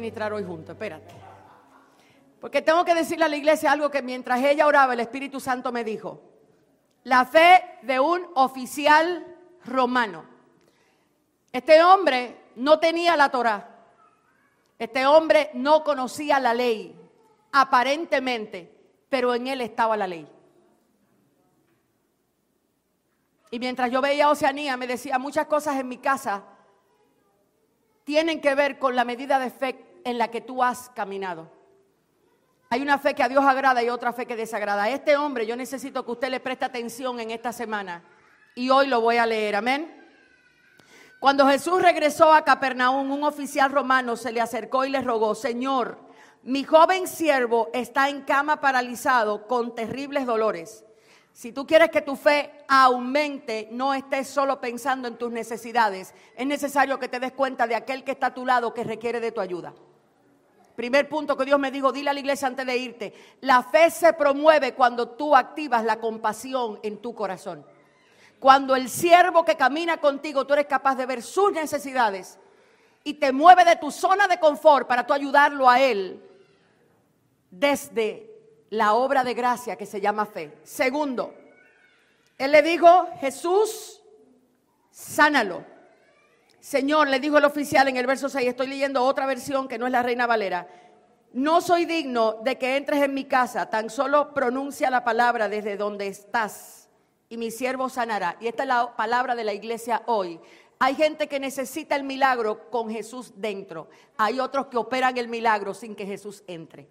ministrar hoy juntos, espérate. Porque tengo que decirle a la iglesia algo que mientras ella oraba, el Espíritu Santo me dijo. La fe de un oficial romano. Este hombre no tenía la Torah. Este hombre no conocía la ley, aparentemente, pero en él estaba la ley. Y mientras yo veía a Oceanía, me decía muchas cosas en mi casa tienen que ver con la medida de fe en la que tú has caminado. Hay una fe que a Dios agrada y otra fe que desagrada. A este hombre yo necesito que usted le preste atención en esta semana. Y hoy lo voy a leer, amén. Cuando Jesús regresó a Capernaum, un oficial romano se le acercó y le rogó, Señor, mi joven siervo está en cama paralizado con terribles dolores. Si tú quieres que tu fe aumente, no estés solo pensando en tus necesidades. Es necesario que te des cuenta de aquel que está a tu lado que requiere de tu ayuda. Primer punto que Dios me dijo, dile a la iglesia antes de irte, la fe se promueve cuando tú activas la compasión en tu corazón. Cuando el siervo que camina contigo, tú eres capaz de ver sus necesidades y te mueve de tu zona de confort para tú ayudarlo a él desde la obra de gracia que se llama fe. Segundo, él le dijo, Jesús, sánalo. Señor, le dijo el oficial en el verso 6, estoy leyendo otra versión que no es la Reina Valera. No soy digno de que entres en mi casa, tan solo pronuncia la palabra desde donde estás y mi siervo sanará. Y esta es la palabra de la iglesia hoy. Hay gente que necesita el milagro con Jesús dentro. Hay otros que operan el milagro sin que Jesús entre.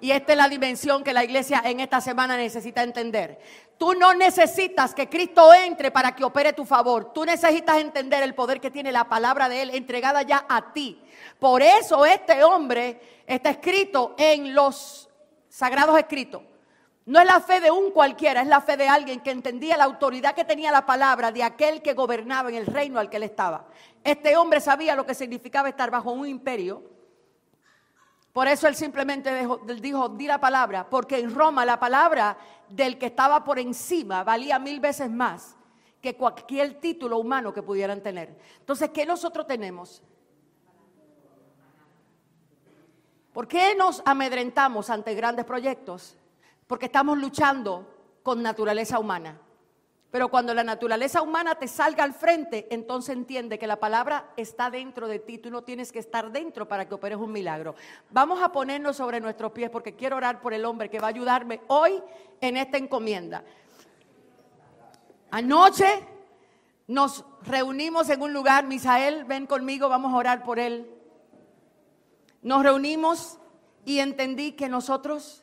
Y esta es la dimensión que la iglesia en esta semana necesita entender. Tú no necesitas que Cristo entre para que opere tu favor. Tú necesitas entender el poder que tiene la palabra de Él entregada ya a ti. Por eso este hombre está escrito en los sagrados escritos. No es la fe de un cualquiera, es la fe de alguien que entendía la autoridad que tenía la palabra de aquel que gobernaba en el reino al que él estaba. Este hombre sabía lo que significaba estar bajo un imperio por eso él simplemente dijo, di la palabra, porque en Roma la palabra del que estaba por encima valía mil veces más que cualquier título humano que pudieran tener. Entonces, ¿qué nosotros tenemos? ¿Por qué nos amedrentamos ante grandes proyectos? Porque estamos luchando con naturaleza humana. Pero cuando la naturaleza humana te salga al frente, entonces entiende que la palabra está dentro de ti. Tú no tienes que estar dentro para que operes un milagro. Vamos a ponernos sobre nuestros pies porque quiero orar por el hombre que va a ayudarme hoy en esta encomienda. Anoche nos reunimos en un lugar. Misael, ven conmigo, vamos a orar por él. Nos reunimos y entendí que nosotros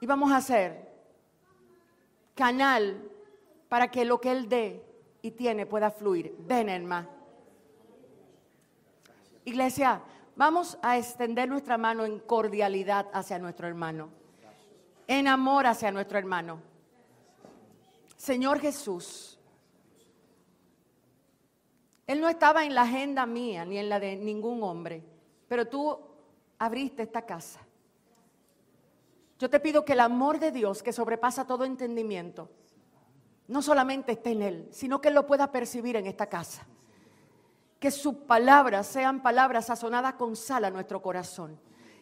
íbamos a ser canal para que lo que Él dé y tiene pueda fluir. Ven, hermano. Iglesia, vamos a extender nuestra mano en cordialidad hacia nuestro hermano, en amor hacia nuestro hermano. Señor Jesús, Él no estaba en la agenda mía ni en la de ningún hombre, pero tú abriste esta casa. Yo te pido que el amor de Dios, que sobrepasa todo entendimiento, no solamente esté en Él, sino que Él lo pueda percibir en esta casa. Que sus palabras sean palabras sazonadas con sal a nuestro corazón.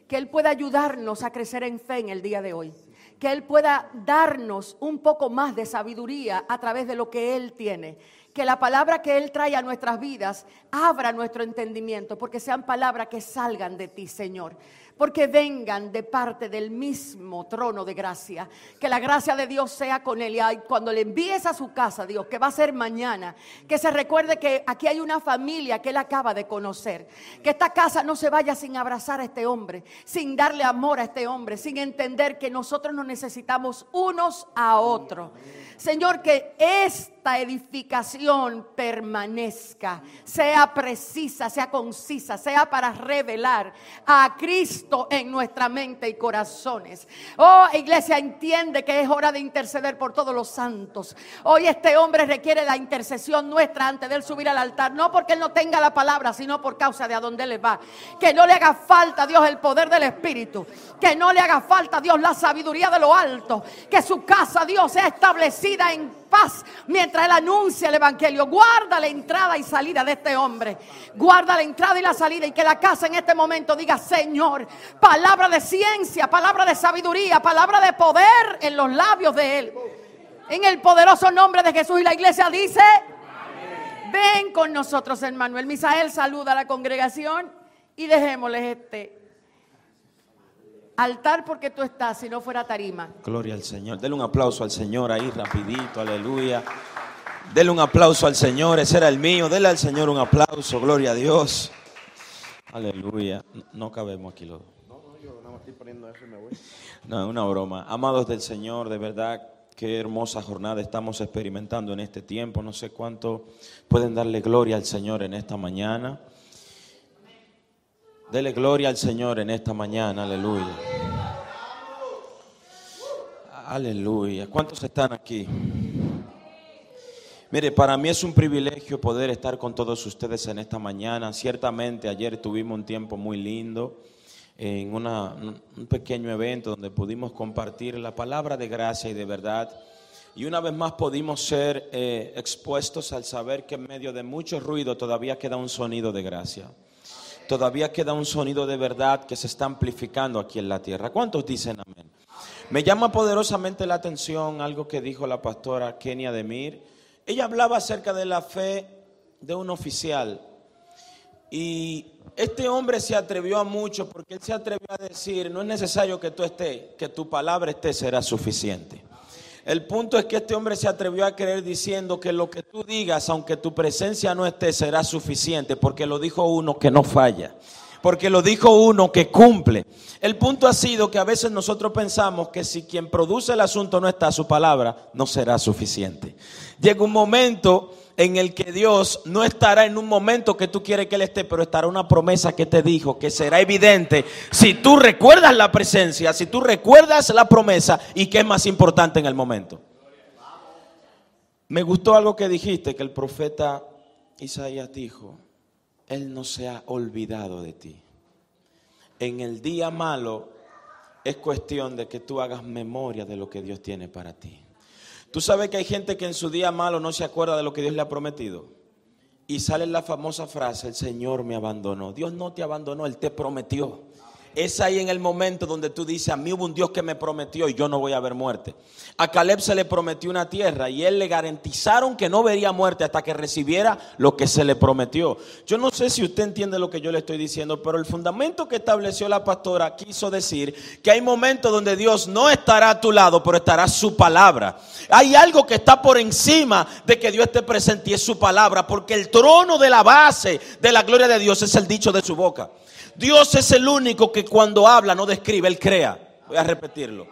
Que Él pueda ayudarnos a crecer en fe en el día de hoy. Que Él pueda darnos un poco más de sabiduría a través de lo que Él tiene. Que la palabra que Él trae a nuestras vidas abra nuestro entendimiento, porque sean palabras que salgan de ti, Señor porque vengan de parte del mismo trono de gracia. Que la gracia de Dios sea con él. Y cuando le envíes a su casa, Dios, que va a ser mañana, que se recuerde que aquí hay una familia que él acaba de conocer. Que esta casa no se vaya sin abrazar a este hombre, sin darle amor a este hombre, sin entender que nosotros nos necesitamos unos a otros. Señor, que edificación permanezca, sea precisa, sea concisa, sea para revelar a Cristo en nuestra mente y corazones. Oh, iglesia, entiende que es hora de interceder por todos los santos. Hoy este hombre requiere la intercesión nuestra antes de él subir al altar, no porque él no tenga la palabra, sino por causa de a dónde él va. Que no le haga falta, Dios, el poder del Espíritu. Que no le haga falta, Dios, la sabiduría de lo alto. Que su casa, Dios, sea establecida en paz mientras él anuncia el Evangelio. Guarda la entrada y salida de este hombre. Guarda la entrada y la salida. Y que la casa en este momento diga, Señor, palabra de ciencia, palabra de sabiduría, palabra de poder en los labios de él. En el poderoso nombre de Jesús. Y la iglesia dice, ven con nosotros, hermano. El Misael saluda a la congregación y dejémosles este altar porque tú estás, si no fuera tarima. Gloria al Señor. Dele un aplauso al Señor ahí rapidito, aleluya. Dele un aplauso al Señor, ese era el mío. Dele al Señor un aplauso, gloria a Dios. Aleluya. No, cabemos aquí los No, no, yo nada más estoy poniendo eso y me voy. No, es una broma. Amados del Señor, de verdad, qué hermosa jornada estamos experimentando en este tiempo. No sé cuánto pueden darle gloria al Señor en esta mañana. Dele gloria al Señor en esta mañana, aleluya. Aleluya. ¿Cuántos están aquí? Mire, para mí es un privilegio poder estar con todos ustedes en esta mañana. Ciertamente ayer tuvimos un tiempo muy lindo en un pequeño evento donde pudimos compartir la palabra de gracia y de verdad. Y una vez más pudimos ser eh, expuestos al saber que en medio de mucho ruido todavía queda un sonido de gracia todavía queda un sonido de verdad que se está amplificando aquí en la tierra. ¿Cuántos dicen amén? Me llama poderosamente la atención algo que dijo la pastora Kenia Demir. Ella hablaba acerca de la fe de un oficial. Y este hombre se atrevió a mucho porque él se atrevió a decir, no es necesario que tú estés, que tu palabra esté, será suficiente. El punto es que este hombre se atrevió a creer diciendo que lo que tú digas, aunque tu presencia no esté, será suficiente, porque lo dijo uno que no falla, porque lo dijo uno que cumple. El punto ha sido que a veces nosotros pensamos que si quien produce el asunto no está, su palabra no será suficiente. Llega un momento en el que Dios no estará en un momento que tú quieres que Él esté, pero estará una promesa que te dijo, que será evidente si tú recuerdas la presencia, si tú recuerdas la promesa y que es más importante en el momento. Me gustó algo que dijiste, que el profeta Isaías dijo, Él no se ha olvidado de ti. En el día malo es cuestión de que tú hagas memoria de lo que Dios tiene para ti. Tú sabes que hay gente que en su día malo no se acuerda de lo que Dios le ha prometido. Y sale la famosa frase, el Señor me abandonó. Dios no te abandonó, Él te prometió. Es ahí en el momento donde tú dices, a mí hubo un Dios que me prometió y yo no voy a ver muerte. A Caleb se le prometió una tierra y él le garantizaron que no vería muerte hasta que recibiera lo que se le prometió. Yo no sé si usted entiende lo que yo le estoy diciendo, pero el fundamento que estableció la pastora quiso decir que hay momentos donde Dios no estará a tu lado, pero estará su palabra. Hay algo que está por encima de que Dios esté presente y es su palabra, porque el trono de la base de la gloria de Dios es el dicho de su boca. Dios es el único que cuando habla no describe, Él crea. Voy a repetirlo.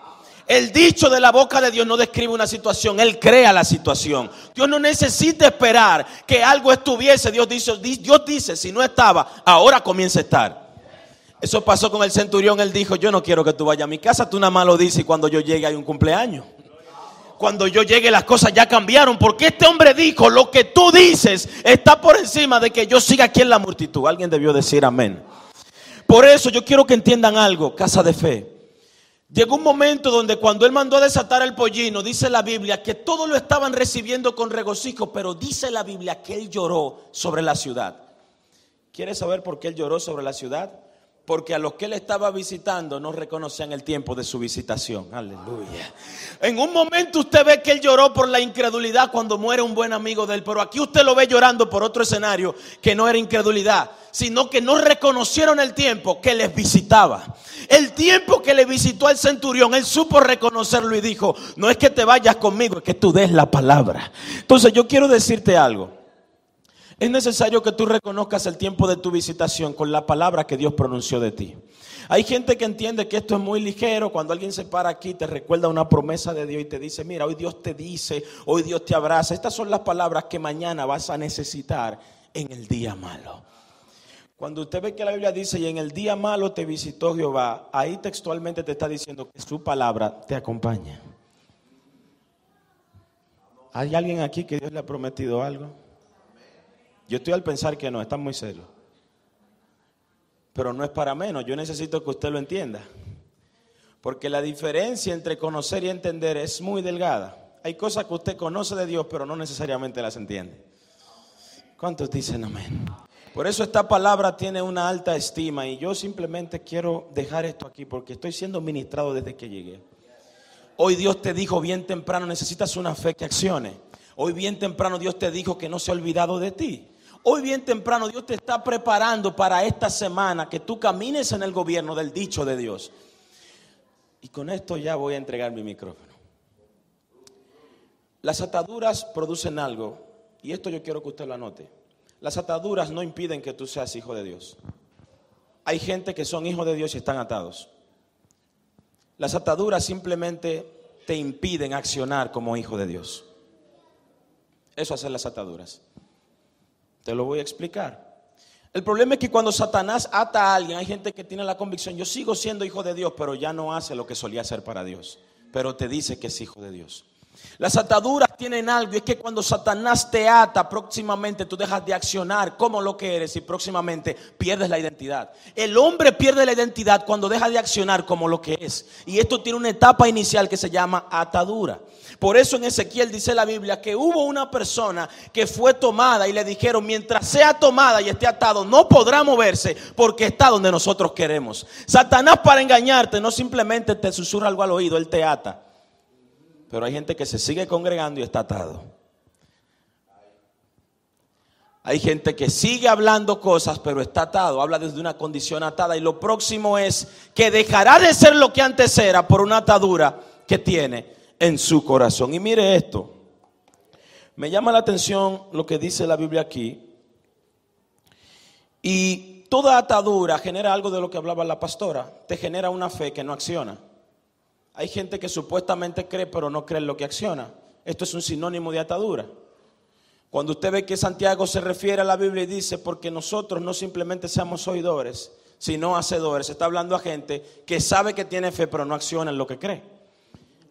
El dicho de la boca de Dios no describe una situación, Él crea la situación. Dios no necesita esperar que algo estuviese. Dios dice, Dios dice, si no estaba, ahora comienza a estar. Eso pasó con el centurión. Él dijo, yo no quiero que tú vayas a mi casa. Tú nada más lo dices y cuando yo llegue hay un cumpleaños. Cuando yo llegue las cosas ya cambiaron. Porque este hombre dijo, lo que tú dices está por encima de que yo siga aquí en la multitud. Alguien debió decir amén. Por eso yo quiero que entiendan algo, casa de fe. Llegó un momento donde cuando él mandó a desatar el pollino, dice la Biblia que todos lo estaban recibiendo con regocijo, pero dice la Biblia que él lloró sobre la ciudad. ¿Quieres saber por qué él lloró sobre la ciudad? Porque a los que él estaba visitando no reconocían el tiempo de su visitación. Aleluya. En un momento usted ve que él lloró por la incredulidad cuando muere un buen amigo de él, pero aquí usted lo ve llorando por otro escenario que no era incredulidad, sino que no reconocieron el tiempo que les visitaba. El tiempo que le visitó al centurión, él supo reconocerlo y dijo, no es que te vayas conmigo, es que tú des la palabra. Entonces yo quiero decirte algo. Es necesario que tú reconozcas el tiempo de tu visitación con la palabra que Dios pronunció de ti. Hay gente que entiende que esto es muy ligero. Cuando alguien se para aquí, te recuerda una promesa de Dios y te dice, mira, hoy Dios te dice, hoy Dios te abraza. Estas son las palabras que mañana vas a necesitar en el día malo. Cuando usted ve que la Biblia dice, y en el día malo te visitó Jehová, ahí textualmente te está diciendo que su palabra te acompaña. ¿Hay alguien aquí que Dios le ha prometido algo? Yo estoy al pensar que no, está muy serio. Pero no es para menos, yo necesito que usted lo entienda. Porque la diferencia entre conocer y entender es muy delgada. Hay cosas que usted conoce de Dios, pero no necesariamente las entiende. ¿Cuántos dicen amén? Por eso esta palabra tiene una alta estima y yo simplemente quiero dejar esto aquí porque estoy siendo ministrado desde que llegué. Hoy Dios te dijo bien temprano, necesitas una fe que accione. Hoy bien temprano Dios te dijo que no se ha olvidado de ti. Hoy bien temprano Dios te está preparando para esta semana que tú camines en el gobierno del dicho de Dios. Y con esto ya voy a entregar mi micrófono. Las ataduras producen algo, y esto yo quiero que usted lo anote. Las ataduras no impiden que tú seas hijo de Dios. Hay gente que son hijos de Dios y están atados. Las ataduras simplemente te impiden accionar como hijo de Dios. Eso hacen las ataduras. Te lo voy a explicar. El problema es que cuando Satanás ata a alguien, hay gente que tiene la convicción, yo sigo siendo hijo de Dios, pero ya no hace lo que solía hacer para Dios, pero te dice que es hijo de Dios. Las ataduras tienen algo y es que cuando Satanás te ata, próximamente tú dejas de accionar como lo que eres y próximamente pierdes la identidad. El hombre pierde la identidad cuando deja de accionar como lo que es. Y esto tiene una etapa inicial que se llama atadura. Por eso en Ezequiel dice la Biblia que hubo una persona que fue tomada y le dijeron, mientras sea tomada y esté atado, no podrá moverse porque está donde nosotros queremos. Satanás para engañarte no simplemente te susurra algo al oído, él te ata. Pero hay gente que se sigue congregando y está atado. Hay gente que sigue hablando cosas, pero está atado, habla desde una condición atada. Y lo próximo es que dejará de ser lo que antes era por una atadura que tiene en su corazón. Y mire esto, me llama la atención lo que dice la Biblia aquí. Y toda atadura genera algo de lo que hablaba la pastora, te genera una fe que no acciona. Hay gente que supuestamente cree, pero no cree en lo que acciona. Esto es un sinónimo de atadura. Cuando usted ve que Santiago se refiere a la Biblia y dice, porque nosotros no simplemente seamos oidores, sino hacedores, está hablando a gente que sabe que tiene fe, pero no acciona en lo que cree.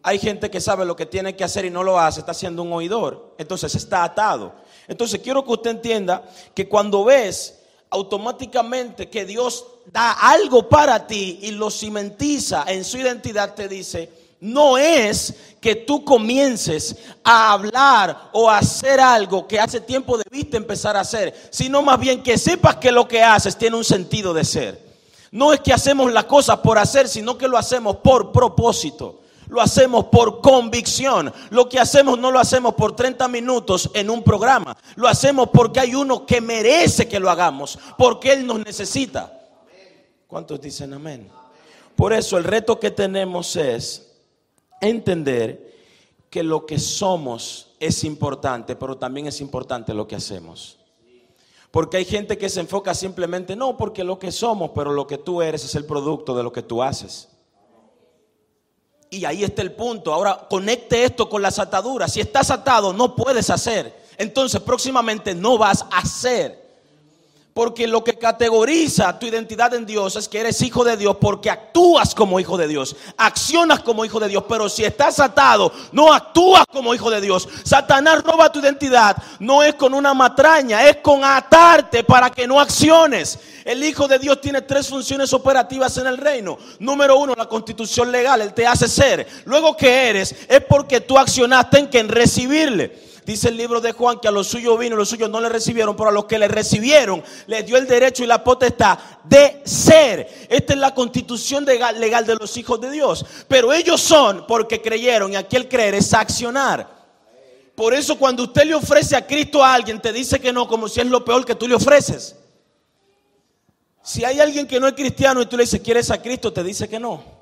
Hay gente que sabe lo que tiene que hacer y no lo hace, está siendo un oidor, entonces está atado. Entonces quiero que usted entienda que cuando ves automáticamente que Dios da algo para ti y lo cimentiza en su identidad, te dice, no es que tú comiences a hablar o a hacer algo que hace tiempo debiste empezar a hacer, sino más bien que sepas que lo que haces tiene un sentido de ser. No es que hacemos las cosas por hacer, sino que lo hacemos por propósito. Lo hacemos por convicción. Lo que hacemos no lo hacemos por 30 minutos en un programa. Lo hacemos porque hay uno que merece que lo hagamos, porque Él nos necesita. ¿Cuántos dicen amén? Por eso el reto que tenemos es entender que lo que somos es importante, pero también es importante lo que hacemos. Porque hay gente que se enfoca simplemente, no, porque lo que somos, pero lo que tú eres es el producto de lo que tú haces. Y ahí está el punto. Ahora conecte esto con las ataduras. Si estás atado, no puedes hacer. Entonces próximamente no vas a hacer. Porque lo que categoriza tu identidad en Dios es que eres hijo de Dios porque actúas como hijo de Dios, accionas como hijo de Dios, pero si estás atado, no actúas como hijo de Dios. Satanás roba tu identidad, no es con una matraña, es con atarte para que no acciones. El hijo de Dios tiene tres funciones operativas en el reino. Número uno, la constitución legal, él te hace ser. Luego que eres, es porque tú accionaste en que en recibirle. Dice el libro de Juan que a los suyos vino, los suyos no le recibieron, pero a los que le recibieron les dio el derecho y la potestad de ser. Esta es la constitución legal de los hijos de Dios. Pero ellos son porque creyeron y aquí el creer es accionar. Por eso cuando usted le ofrece a Cristo a alguien, te dice que no, como si es lo peor que tú le ofreces. Si hay alguien que no es cristiano y tú le dices, ¿quieres a Cristo? Te dice que no.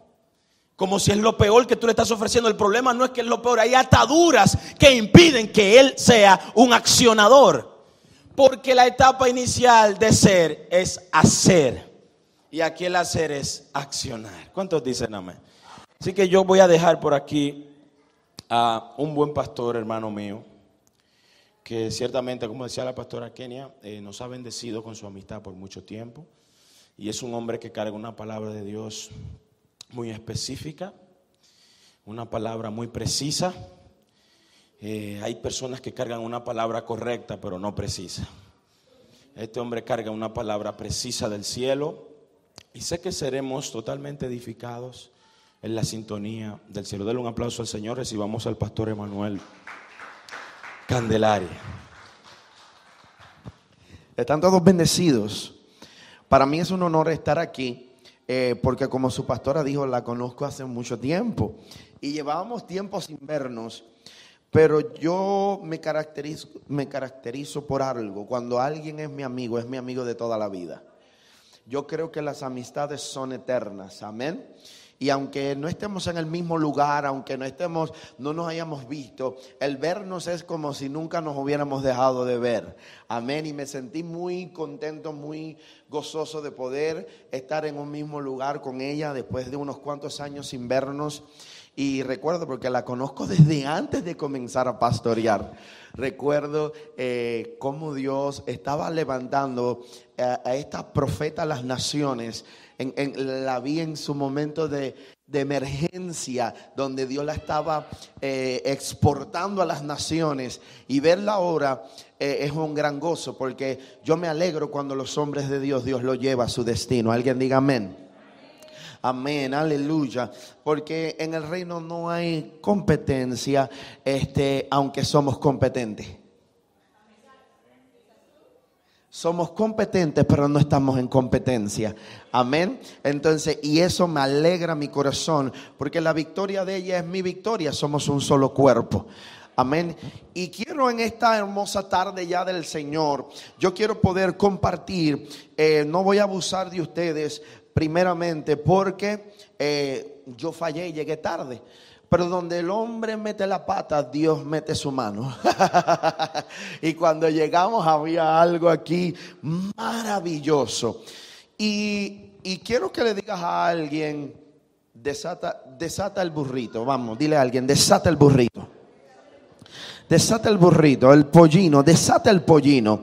Como si es lo peor que tú le estás ofreciendo. El problema no es que es lo peor, hay ataduras que impiden que él sea un accionador. Porque la etapa inicial de ser es hacer. Y aquí el hacer es accionar. ¿Cuántos dicen amén? Así que yo voy a dejar por aquí a un buen pastor, hermano mío, que ciertamente, como decía la pastora Kenia, eh, nos ha bendecido con su amistad por mucho tiempo. Y es un hombre que carga una palabra de Dios muy específica, una palabra muy precisa. Eh, hay personas que cargan una palabra correcta, pero no precisa. Este hombre carga una palabra precisa del cielo y sé que seremos totalmente edificados en la sintonía del cielo. Dale un aplauso al Señor. Recibamos al pastor Emanuel Candelaria. Están todos bendecidos. Para mí es un honor estar aquí, eh, porque como su pastora dijo, la conozco hace mucho tiempo y llevábamos tiempo sin vernos. Pero yo me caracterizo, me caracterizo por algo. Cuando alguien es mi amigo, es mi amigo de toda la vida. Yo creo que las amistades son eternas. Amén. Y aunque no estemos en el mismo lugar, aunque no estemos, no nos hayamos visto, el vernos es como si nunca nos hubiéramos dejado de ver. Amén. Y me sentí muy contento, muy gozoso de poder estar en un mismo lugar con ella después de unos cuantos años sin vernos. Y recuerdo porque la conozco desde antes de comenzar a pastorear. Recuerdo eh, cómo Dios estaba levantando a, a esta profeta a las naciones en, la vi en su momento de, emergencia, donde Dios la estaba eh, exportando a las naciones y verla ahora eh, es un gran gozo, porque yo me alegro cuando los hombres de Dios, Dios lo lleva a su destino. Alguien diga amén. Amén, aleluya. Porque en el reino no hay competencia, este, aunque somos competentes. Somos competentes, pero no estamos en competencia. Amén. Entonces, y eso me alegra mi corazón, porque la victoria de ella es mi victoria. Somos un solo cuerpo. Amén. Y quiero en esta hermosa tarde ya del Señor, yo quiero poder compartir, eh, no voy a abusar de ustedes primeramente porque eh, yo fallé y llegué tarde. Pero donde el hombre mete la pata, Dios mete su mano. y cuando llegamos había algo aquí maravilloso. Y, quiero que le digas a alguien, desata, desata el burrito. Vamos, dile a alguien, desata el burrito. Desata el burrito, el pollino, desata el pollino.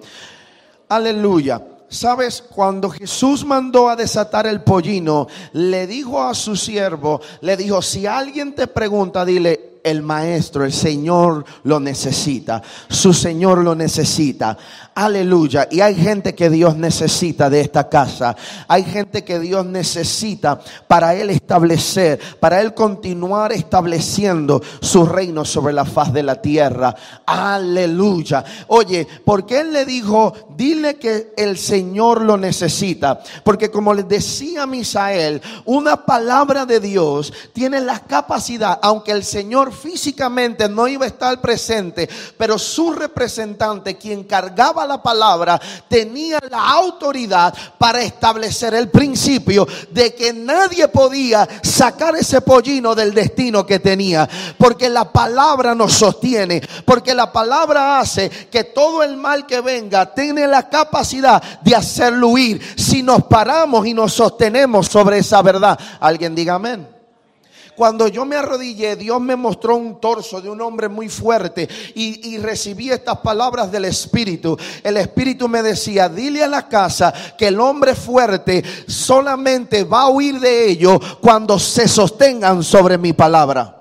Aleluya. Sabes, cuando Jesús mandó a desatar el pollino, le dijo a su siervo, le dijo, si alguien te pregunta, dile, el maestro, el Señor lo necesita. Su Señor lo necesita. Aleluya. Y hay gente que Dios necesita de esta casa. Hay gente que Dios necesita para Él establecer, para Él continuar estableciendo su reino sobre la faz de la tierra. Aleluya. Oye, porque Él le dijo, dile que el Señor lo necesita. Porque como le decía Misael, una palabra de Dios tiene la capacidad, aunque el Señor físicamente no iba a estar presente, pero su representante, quien cargaba la palabra, tenía la autoridad para establecer el principio de que nadie podía sacar ese pollino del destino que tenía, porque la palabra nos sostiene, porque la palabra hace que todo el mal que venga tiene la capacidad de hacerlo huir si nos paramos y nos sostenemos sobre esa verdad. Alguien diga amén. Cuando yo me arrodillé, Dios me mostró un torso de un hombre muy fuerte y, recibí estas palabras del Espíritu. El Espíritu me decía, dile a la casa que el hombre fuerte solamente va a huir de ellos cuando se sostengan sobre mi palabra.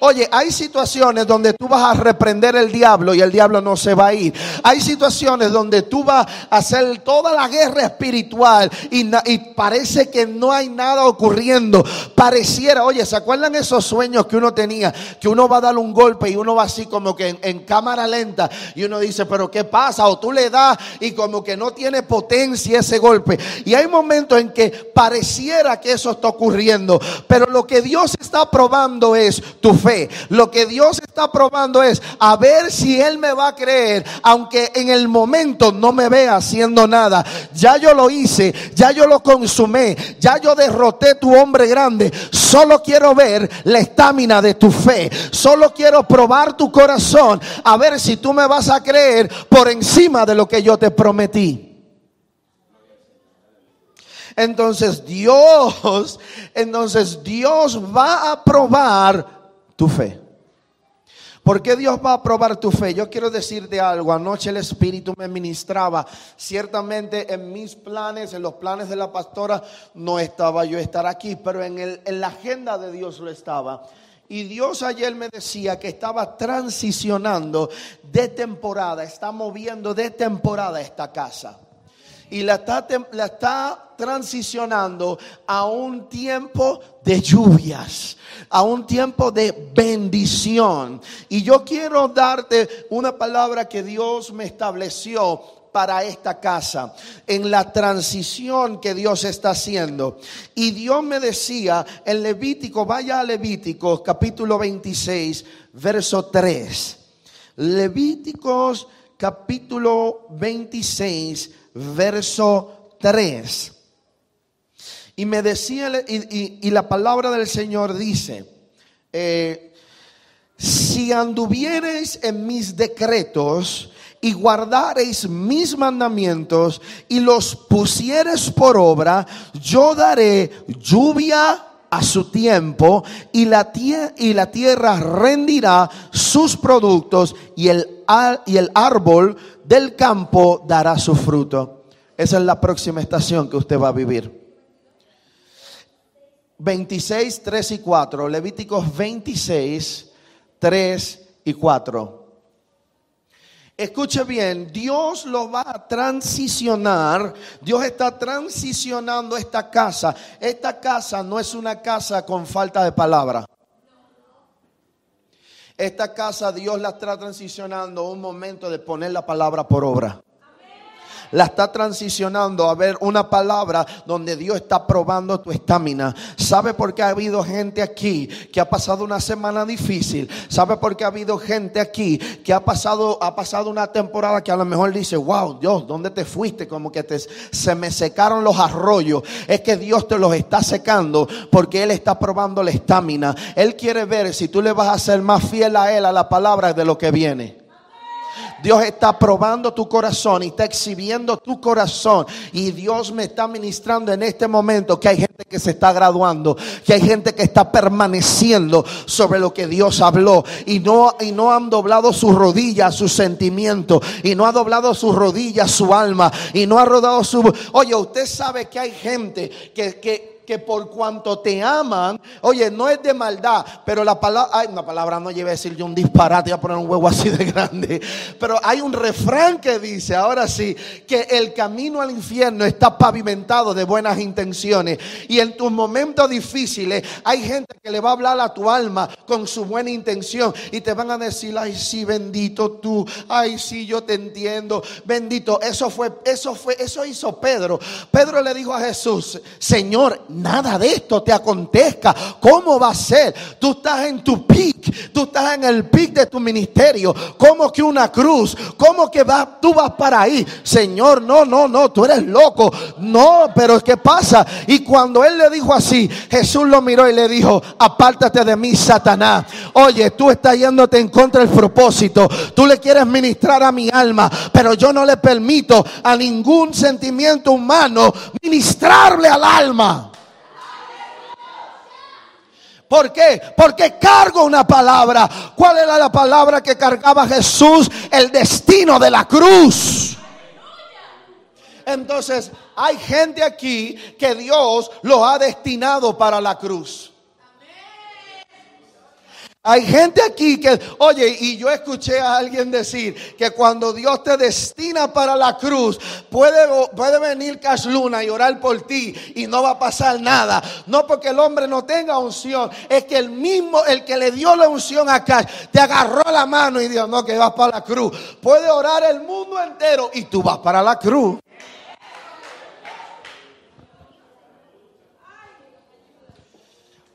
Oye, hay situaciones donde tú vas a reprender el diablo y el diablo no se va a ir. Hay situaciones donde tú vas a hacer toda la guerra espiritual y, parece que no hay nada ocurriendo. Pareciera, oye, ¿se acuerdan esos sueños que uno tenía? Que uno va a dar un golpe y uno va así como que en, en cámara lenta y uno dice, pero ¿qué pasa? O tú le das y como que no tiene potencia ese golpe. Y hay momentos en que pareciera que eso está ocurriendo, pero lo que Dios está probando es tu fe lo que Dios está probando es a ver si Él me va a creer, aunque en el momento no me vea haciendo nada. Ya yo lo hice, ya yo lo consumé, ya yo derroté tu hombre grande. Solo quiero ver la estamina de tu fe. Solo quiero probar tu corazón a ver si tú me vas a creer por encima de lo que yo te prometí. Entonces Dios, entonces Dios va a probar tu fe. ¿Por qué Dios va a probar tu fe? Yo quiero decirte algo. Anoche el Espíritu me ministraba. Ciertamente en mis planes, en los planes de la pastora, no estaba yo estar aquí, pero en, el, en la agenda de Dios lo estaba. Y Dios ayer me decía que estaba transicionando de temporada, está moviendo de temporada esta casa. y la está, la está transicionando a un tiempo de lluvias, a un tiempo de bendición. Y yo quiero darte una palabra que Dios me estableció para esta casa, en la transición que Dios está haciendo. Y Dios me decía en Levítico, vaya a Levíticos capítulo 26, verso 3. Levíticos capítulo 26, verso 3. Y me decía, y, y- la palabra del Señor dice, eh, si anduviereis en mis decretos y guardareis mis mandamientos y los pusieres por obra, yo daré lluvia a su tiempo y la, tie- y la tierra rendirá sus productos y el, y el árbol del campo dará su fruto. Esa es la próxima estación que usted va a vivir. 26, 3 y 4. Levíticos 26, 3 y 4. Escuche bien, Dios lo va a transicionar. Dios está transicionando esta casa. Esta casa no es una casa con falta de palabra. Esta casa Dios la está transicionando un momento de poner la palabra por obra la está transicionando a ver una palabra donde Dios está probando tu estamina. ¿Sabe por qué ha habido gente aquí que ha pasado una semana difícil? ¿Sabe por qué ha habido gente aquí que ha pasado, ha pasado una temporada que a lo mejor dice, wow, Dios, ¿dónde te fuiste? Como que te, se me secaron los arroyos. Es que Dios te los está secando porque Él está probando la estamina. Él quiere ver si tú le vas a ser más fiel a Él, a la palabra de lo que viene. Dios está probando tu corazón y está exhibiendo tu corazón. Y Dios me está ministrando en este momento que hay gente que se está graduando, que hay gente que está permaneciendo sobre lo que Dios habló y no, y no han doblado sus rodillas, sus sentimientos, y no ha doblado sus rodillas, su alma, y no ha rodado su... Oye, usted sabe que hay gente que... que que por cuanto te aman, oye, no es de maldad, pero la palabra, ay, una palabra no lleva a decir yo un disparate, voy a poner un huevo así de grande, pero hay un refrán que dice, ahora sí, que el camino al infierno está pavimentado de buenas intenciones. Y en tus momentos difíciles hay gente que le va a hablar a tu alma con su buena intención y te van a decir, ay, sí, bendito tú, ay, sí, yo te entiendo, bendito, eso fue, eso fue, eso hizo Pedro. Pedro le dijo a Jesús, Señor, nada de esto te acontezca. ¿Cómo va a ser? Tú estás en tu pic, tú estás en el pic de tu ministerio. ¿Cómo que una cruz? ¿Cómo que vas, tú vas para ahí? Señor, no, no, no, tú eres loco. No, pero ¿qué pasa? Y cuando él le dijo así, Jesús lo miró y le dijo, apártate de mí, Satanás. Oye, tú estás yéndote en contra del propósito. Tú le quieres ministrar a mi alma, pero yo no le permito a ningún sentimiento humano ministrarle al alma. ¿Por qué? Porque cargo una palabra. ¿Cuál era la palabra que cargaba Jesús? El destino de la cruz. Entonces, hay gente aquí que Dios lo ha destinado para la cruz. Hay gente aquí que, oye, y yo escuché a alguien decir que cuando Dios te destina para la cruz, puede, puede venir Cash Luna y orar por ti y no va a pasar nada. No porque el hombre no tenga unción, es que el mismo, el que le dio la unción a Cash, te agarró la mano y dijo, no, que vas para la cruz. Puede orar el mundo entero y tú vas para la cruz.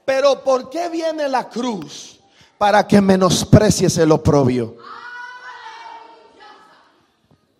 Pero ¿por qué viene la cruz? Para que menosprecies el oprobio.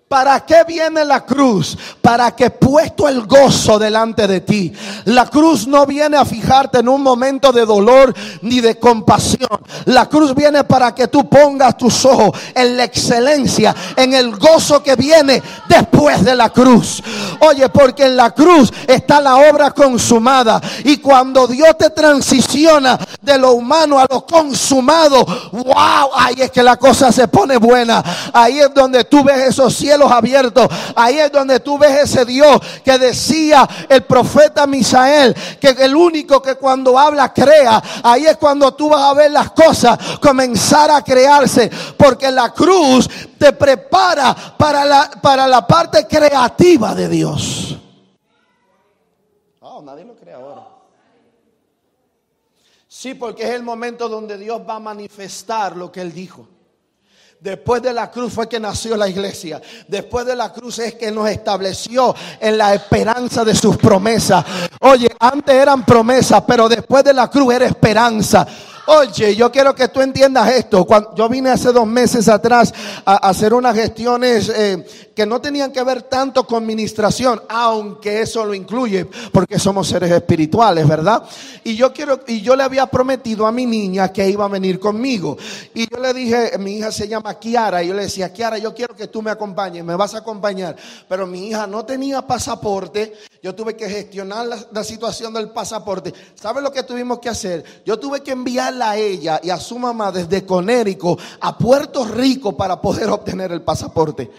¿Para qué viene la cruz? Para que puesto el gozo delante de ti. La cruz no viene a fijarte en un momento de dolor ni de compasión. La cruz viene para que tú pongas tus ojos en la excelencia, en el gozo que viene después de la cruz. Oye, porque en la cruz está la obra consumada. Y cuando Dios te transiciona de lo humano a lo consumado, wow, ahí es que la cosa se pone buena. Ahí es donde tú ves esos cielos abiertos. Ahí es donde tú ves ese Dios que decía el profeta Misael, que el único que cuando habla crea. Ahí es cuando tú vas a ver las cosas comenzar a crearse. Porque la cruz te prepara para la, para la parte creativa de Dios. Oh, nadie lo cree ahora. Sí, porque es el momento donde Dios va a manifestar lo que Él dijo. Después de la cruz fue que nació la iglesia. Después de la cruz es que nos estableció en la esperanza de sus promesas. Oye, antes eran promesas, pero después de la cruz era esperanza. Oye, yo quiero que tú entiendas esto. Cuando yo vine hace dos meses atrás a hacer unas gestiones eh, que no tenían que ver tanto con administración, aunque eso lo incluye, porque somos seres espirituales, ¿verdad? Y yo quiero, y yo le había prometido a mi niña que iba a venir conmigo. Y yo le dije, mi hija se llama Kiara, y yo le decía, Kiara, yo quiero que tú me acompañes, me vas a acompañar. Pero mi hija no tenía pasaporte, yo tuve que gestionar la, la situación del pasaporte. ¿Sabe lo que tuvimos que hacer? Yo tuve que enviar a ella y a su mamá desde Conérico a Puerto Rico para poder obtener el pasaporte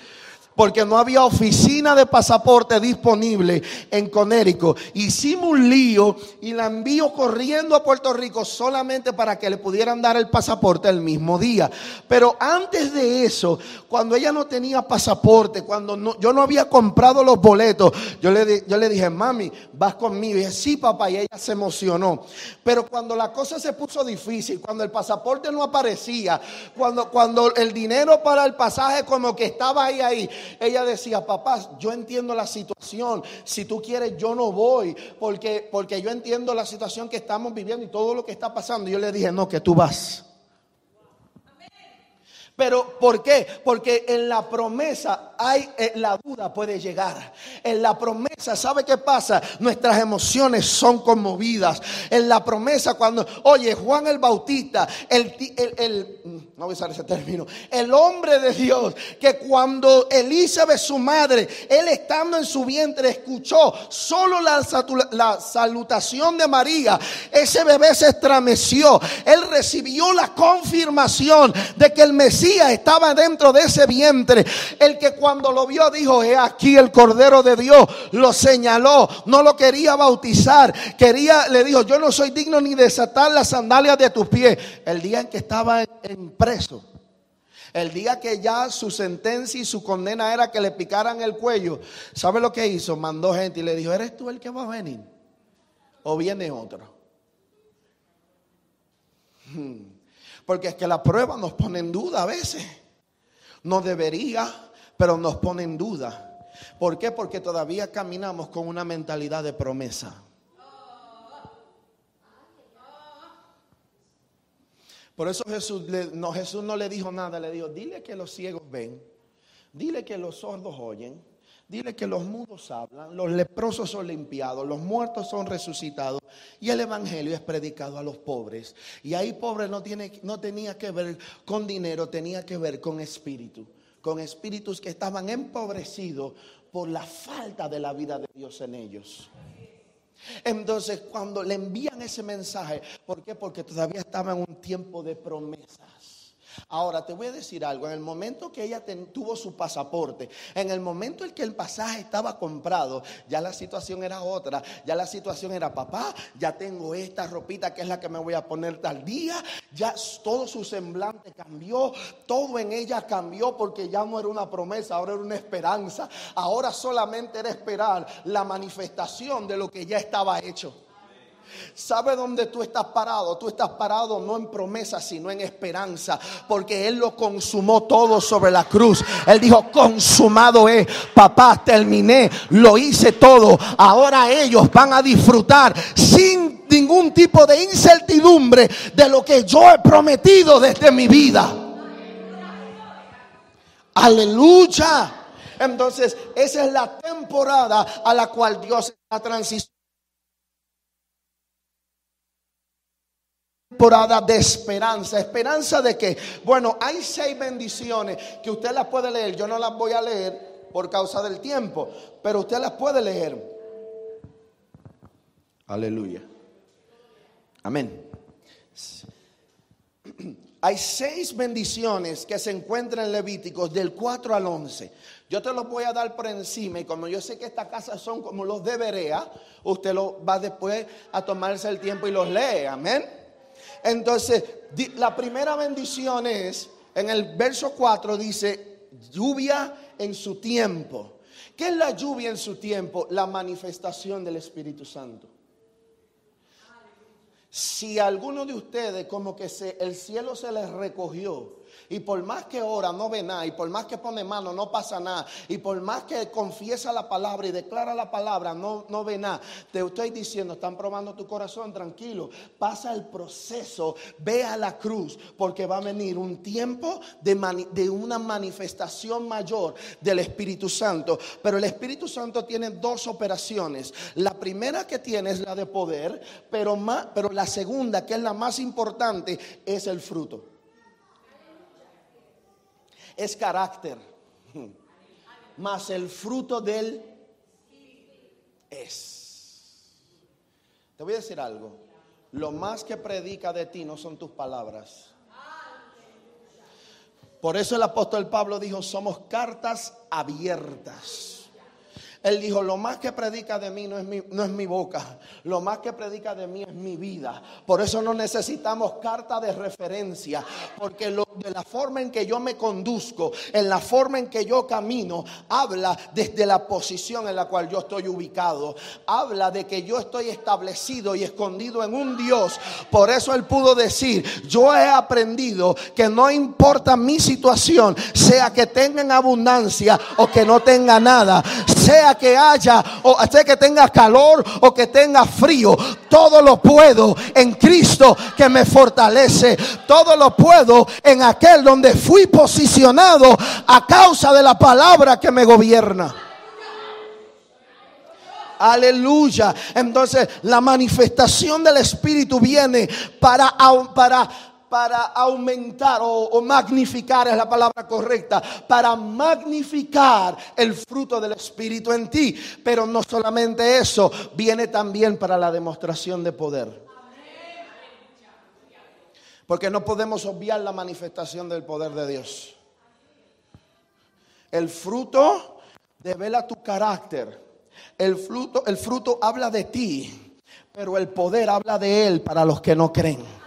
porque no había oficina de pasaporte disponible en Conérico. Hicimos un lío y la envío corriendo a Puerto Rico solamente para que le pudieran dar el pasaporte el mismo día. Pero antes de eso, cuando ella no tenía pasaporte, cuando yo no había comprado los boletos, yo le, yo le dije, mami, vas conmigo. Y dije, sí, papá, y ella se emocionó. Pero cuando la cosa se puso difícil, cuando el pasaporte no aparecía, cuando, cuando el dinero para el pasaje como que estaba ahí, ahí, ella decía, papá, yo entiendo la situación. Si tú quieres, yo no voy. Porque, porque yo entiendo la situación que estamos viviendo y todo lo que está pasando. yo le dije, no, que tú vas. Pero ¿por qué? Porque en la promesa hay eh, la duda puede llegar. En la promesa, ¿sabe qué pasa? Nuestras emociones son conmovidas. En la promesa cuando, oye, Juan el Bautista, el, el, mm, no ese término, el hombre de Dios, que cuando Elizabeth, su madre, él estando en su vientre, escuchó solo la, la salutación de María, ese bebé se estremeció. Él recibió la confirmación de que el Mesías estaba dentro de ese vientre. El que cuando lo vio dijo, he aquí el Cordero de Dios, lo señaló, no lo quería bautizar, quería, le dijo, yo no soy digno ni de desatar las sandalias de tus pies. El día en que estaba en preso. El día que ya su sentencia y su condena era que le picaran el cuello, ¿sabe lo que hizo? Mandó gente y le dijo, ¿eres tú el que va a venir? ¿O viene otro? Hmm. Porque es que la prueba nos pone en duda a veces. No debería, pero nos pone en duda. ¿Por qué? Porque todavía caminamos con una mentalidad de promesa. Por eso Jesús, no, Jesús no le dijo nada, le dijo, dile que los ciegos ven, dile que los sordos oyen, Dile que los mudos hablan, los leprosos son limpiados, los muertos son resucitados y el evangelio es predicado a los pobres. Y ahí pobre no, tiene, no tenía que ver con dinero, tenía que ver con espíritu, con espíritus que estaban empobrecidos por la falta de la vida de Dios en ellos. Entonces, cuando le envían ese mensaje, ¿por qué? Porque todavía estaba en un tiempo de promesas. Ahora te voy a decir algo, en el momento que ella tuvo su pasaporte, en el momento en que el pasaje estaba comprado, ya la situación era otra, ya la situación era, papá, ya tengo esta ropita que es la que me voy a poner tal día, ya todo su semblante cambió, todo en ella cambió porque ya no era una promesa, ahora era una esperanza, ahora solamente era esperar la manifestación de lo que ya estaba hecho. ¿Sabe dónde tú estás parado? Tú estás parado no en promesa, sino en esperanza, porque Él lo consumó todo sobre la cruz. Él dijo, consumado es, papá, terminé, lo hice todo. Ahora ellos van a disfrutar sin ningún tipo de incertidumbre de lo que yo he prometido desde mi vida. Aleluya. Entonces, esa es la temporada a la cual Dios está transicionando. Temporada de esperanza. ¿Esperanza de que Bueno, hay seis bendiciones que usted las puede leer. Yo no las voy a leer por causa del tiempo, pero usted las puede leer. Aleluya. Amén. Hay seis bendiciones que se encuentran en Levíticos del 4 al 11. Yo te los voy a dar por encima y como yo sé que esta casa son como los de Berea, usted lo va después a tomarse el tiempo y los lee. Amén. Entonces, la primera bendición es, en el verso 4 dice, lluvia en su tiempo. ¿Qué es la lluvia en su tiempo? La manifestación del Espíritu Santo. Si alguno de ustedes como que se, el cielo se les recogió y por más que ora no ve nada, y por más que pone mano no pasa nada, y por más que confiesa la palabra y declara la palabra no, no ve nada, te estoy diciendo, están probando tu corazón, tranquilo, pasa el proceso, ve a la cruz, porque va a venir un tiempo de, una manifestación mayor del Espíritu Santo. Pero el Espíritu Santo tiene dos operaciones. La primera que tiene es la de poder, pero, pero la segunda, que es la más importante, es el fruto es carácter. Mas el fruto del es. Te voy a decir algo. Lo más que predica de ti no son tus palabras. Por eso el apóstol Pablo dijo, somos cartas abiertas. Él dijo, lo más que predica de mí no es mi, no es mi boca, lo más que predica de mí es mi vida. Por eso no necesitamos carta de referencia, porque de la forma en que yo me conduzco, en la forma en que yo camino, habla desde la posición en la cual yo estoy ubicado. Habla de que yo estoy establecido y escondido en un Dios. Por eso él pudo decir, yo he aprendido que no importa mi situación, sea que tenga en abundancia o que no tenga nada, sea que haya, o sea que tenga calor o que tenga frío, todo lo puedo en Cristo que me fortalece. Todo lo puedo en aquel donde fui posicionado a causa de la palabra que me gobierna. Aleluya. Entonces la manifestación del Espíritu viene para, para para aumentar o, magnificar es la palabra correcta, para magnificar el fruto del Espíritu en ti. Pero no solamente eso, viene también para la demostración de poder. Porque no podemos obviar la manifestación del poder de Dios. El fruto devela tu carácter. El fruto, el fruto habla de ti, pero el poder habla de Él para los que no creen.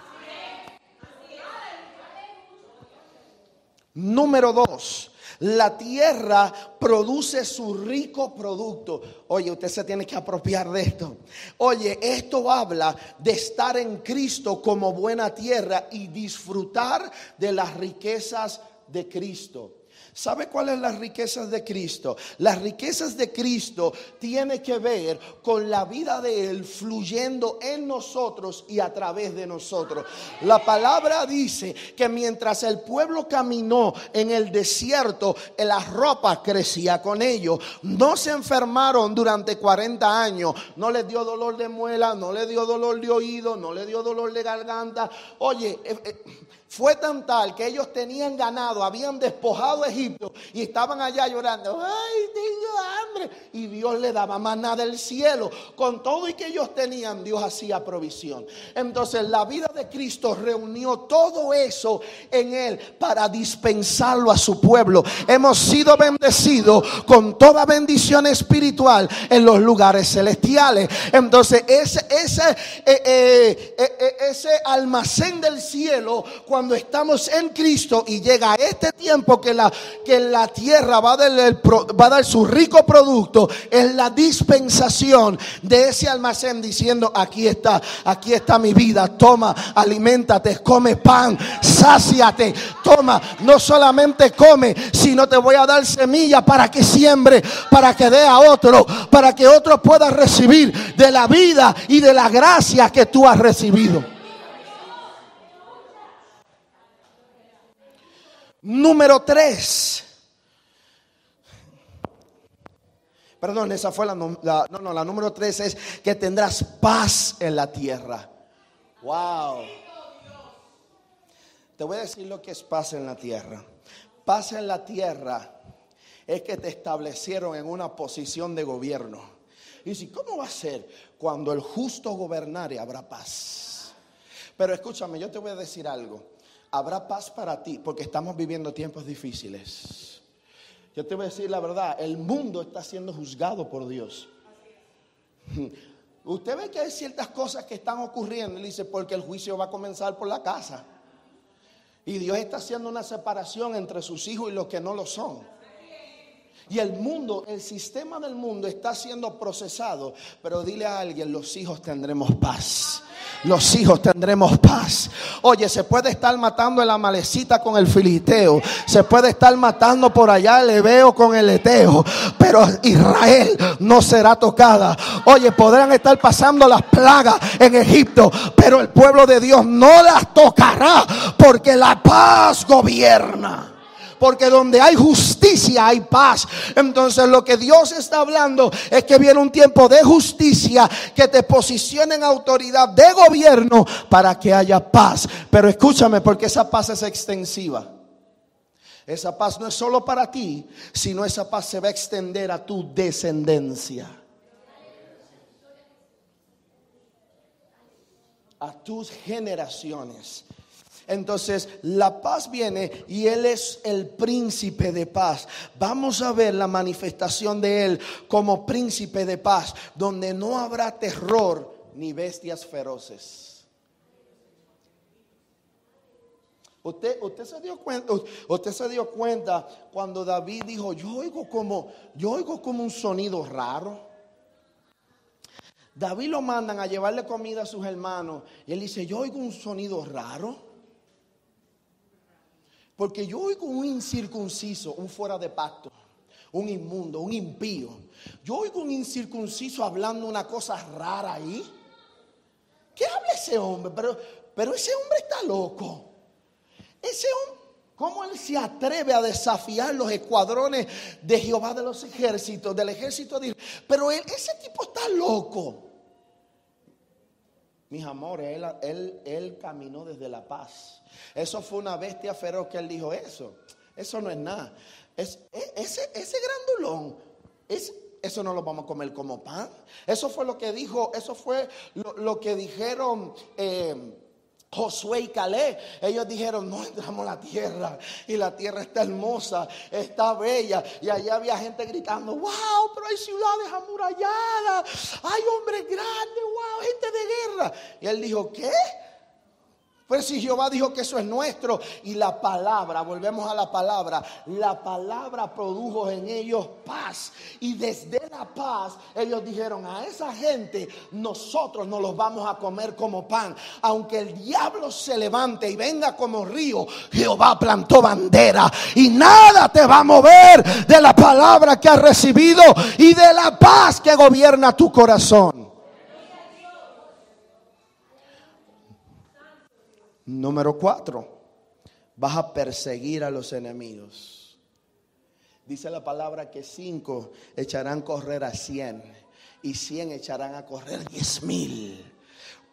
Número dos, la tierra produce su rico producto. Oye, usted se tiene que apropiar de esto. Oye, esto habla de estar en Cristo como buena tierra y disfrutar de las riquezas de Cristo. ¿Sabe cuáles las riquezas de Cristo? Las riquezas de Cristo tiene que ver con la vida de Él fluyendo en nosotros y a través de nosotros. La palabra dice que mientras el pueblo caminó en el desierto, la ropa crecía con ellos. No se enfermaron durante 40 años. No les dio dolor de muela, no les dio dolor de oído, no les dio dolor de garganta. Oye, eh, eh, fue tan tal que ellos tenían ganado, habían despojado Egipto y estaban allá llorando. Ay, tengo hambre. Y Dios le daba maná del cielo. Con todo y que ellos tenían, Dios hacía provisión. Entonces la vida de Cristo reunió todo eso en Él para dispensarlo a su pueblo. Hemos sido bendecidos con toda bendición espiritual en los lugares celestiales. Entonces ese, ese, eh, eh, eh, ese almacén del cielo, estamos en Cristo y llega este tiempo que la, que la tierra va a, dar su rico producto, es la dispensación de ese almacén diciendo, aquí está, aquí está mi vida, toma, aliméntate, come pan, sáciate, toma, no solamente come, sino te voy a dar semilla para que siembre, para que dé a otro, para que otro pueda recibir de la vida y de la gracia que tú has recibido. Número tres. Perdón, esa fue la, no, no, la número tres es que tendrás paz en la tierra. Wow. Te voy a decir lo que es paz en la tierra. Paz en la tierra es que te establecieron en una posición de gobierno. Y si, ¿cómo va a ser? Cuando el justo gobernare habrá paz. Pero escúchame, yo te voy a decir algo. Habrá paz para ti porque estamos viviendo tiempos difíciles. Yo te voy a decir la verdad, el mundo está siendo juzgado por Dios. Usted ve que hay ciertas cosas que están ocurriendo, y dice, porque el juicio va a comenzar por la casa. Y Dios está haciendo una separación entre sus hijos y los que no lo son. Y el mundo, el sistema del mundo está siendo procesado. Pero dile a alguien, los hijos tendremos paz los hijos tendremos paz. Oye, se puede estar matando el amalecita con el filisteo, se puede estar matando por allá el ebeo con el eteo, pero Israel no será tocada. Oye, podrán estar pasando las plagas en Egipto, pero el pueblo de Dios no las tocará porque la paz gobierna. Porque donde hay justicia hay paz. Entonces lo que Dios está hablando es que viene un tiempo de justicia que te posicione en autoridad de gobierno para que haya paz. Pero escúchame porque esa paz es extensiva. Esa paz no es solo para ti, sino esa paz se va a extender a tu descendencia. A tus generaciones. Entonces la paz viene y Él es el príncipe de paz. Vamos a ver la manifestación de Él como príncipe de paz, donde no habrá terror ni bestias feroces. Usted, se dio cuenta, usted se dio cuenta cuando David dijo, yo oigo como, yo oigo como un sonido raro. David lo mandan a llevarle comida a sus hermanos y él dice, yo oigo un sonido raro. Porque yo oigo un incircunciso, un fuera de pacto, un inmundo, un impío. Yo oigo un incircunciso hablando una cosa rara ahí. ¿Qué habla ese hombre? Pero, pero ese hombre está loco. Ese hombre, ¿cómo él se atreve a desafiar los escuadrones de Jehová de los ejércitos, del ejército de Pero ese tipo está loco. Mis amores, él, él, caminó desde la paz. Eso fue una bestia feroz que él dijo eso. Eso no es nada. Es, e, ese, ese grandulón, es, eso no lo vamos a comer como pan. Eso fue lo que dijo, eso fue lo, que dijeron. Eh, Josué y Calé, ellos dijeron, no entramos a la tierra y la tierra está hermosa, está bella. Y allá había gente gritando, wow, pero hay ciudades amuralladas, hay hombres grandes, wow, gente de guerra. Y él dijo, ¿qué? Pues si Jehová dijo que eso es nuestro y la palabra, volvemos a la palabra, la palabra produjo en ellos paz. Y desde la paz ellos dijeron a esa gente, nosotros nos los vamos a comer como pan. Aunque el diablo se levante y venga como río, Jehová plantó bandera y nada te va a mover de la palabra que has recibido y de la paz que gobierna tu corazón. Número cuatro, vas a perseguir a los enemigos. Dice la palabra que cinco echarán correr a cien y cien echarán a correr diez mil.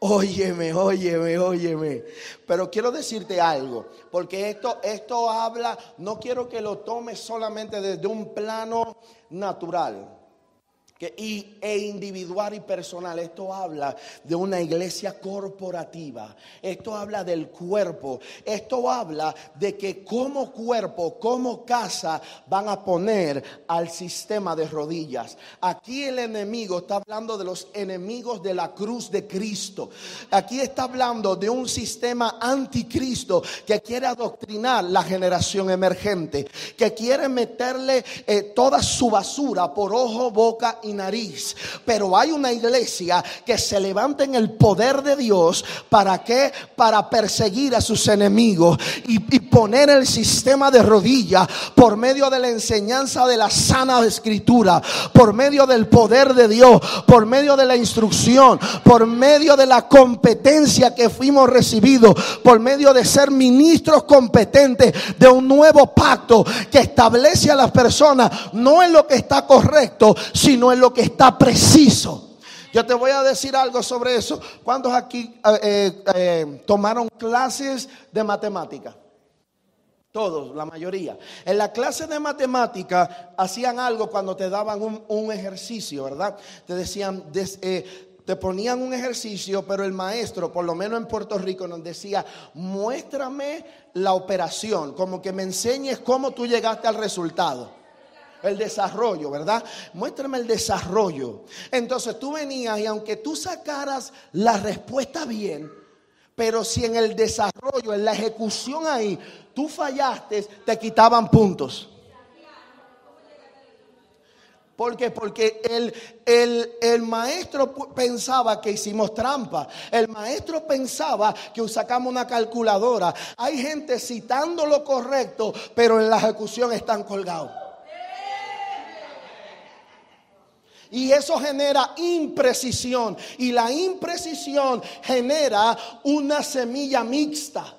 Óyeme, óyeme, óyeme. Pero quiero decirte algo, porque esto, esto habla, no quiero que lo tomes solamente desde un plano natural y, e individual y personal. Esto habla de una iglesia corporativa. Esto habla del cuerpo. Esto habla de que como cuerpo, como casa, van a poner al sistema de rodillas. Aquí el enemigo está hablando de los enemigos de la cruz de Cristo. Aquí está hablando de un sistema anticristo que quiere adoctrinar la generación emergente. Que quiere meterle eh, toda su basura por ojo, boca y nariz. Pero hay una iglesia que se levanta en el poder de Dios. ¿Para qué? Para perseguir a sus enemigos y, poner el sistema de rodilla por medio de la enseñanza de la sana escritura, por medio del poder de Dios, por medio de la instrucción, por medio de la competencia que fuimos recibidos, por medio de ser ministros competentes de un nuevo pacto que establece a las personas no en lo que está correcto, sino en lo que está preciso. Yo te voy a decir algo sobre eso. ¿Cuántos aquí eh, eh, eh, tomaron clases de matemática? Todos, la mayoría. En la clase de matemática hacían algo cuando te daban un, ejercicio, ¿verdad? Te decían, te ponían un ejercicio, pero el maestro, por lo menos en Puerto Rico, nos decía, muéstrame la operación, como que me enseñes cómo tú llegaste al resultado. El desarrollo, ¿verdad? Muéstrame el desarrollo. Entonces tú venías y aunque tú sacaras la respuesta bien, pero si en el desarrollo, en la ejecución ahí, tú fallaste, te quitaban puntos. ¿Por qué? Porque el, el, el, maestro pensaba que hicimos trampa. El maestro pensaba que sacamos una calculadora. Hay gente citando lo correcto, pero en la ejecución están colgados. Y eso genera imprecisión. Y la imprecisión genera una semilla mixta.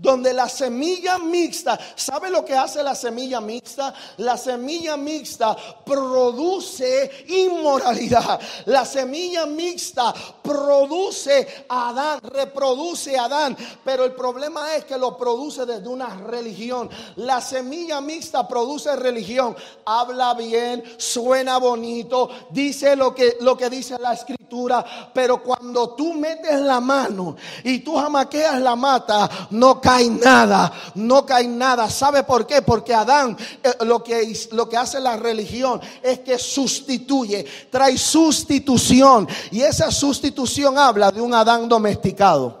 Donde la semilla mixta, ¿sabe lo que hace la semilla mixta? La semilla mixta produce inmoralidad. La semilla mixta produce Adán, reproduce Adán, pero el problema es que lo produce desde una religión. La semilla mixta produce religión, habla bien, suena bonito, dice lo que, lo que dice la escritura, pero cuando tú metes la mano y tú jamaqueas la mata, no cae nada, no cae nada. ¿Sabe por qué? Porque Adán eh, lo, que, lo que hace la religión es que sustituye, trae sustitución. Y esa sustitución habla de un Adán domesticado.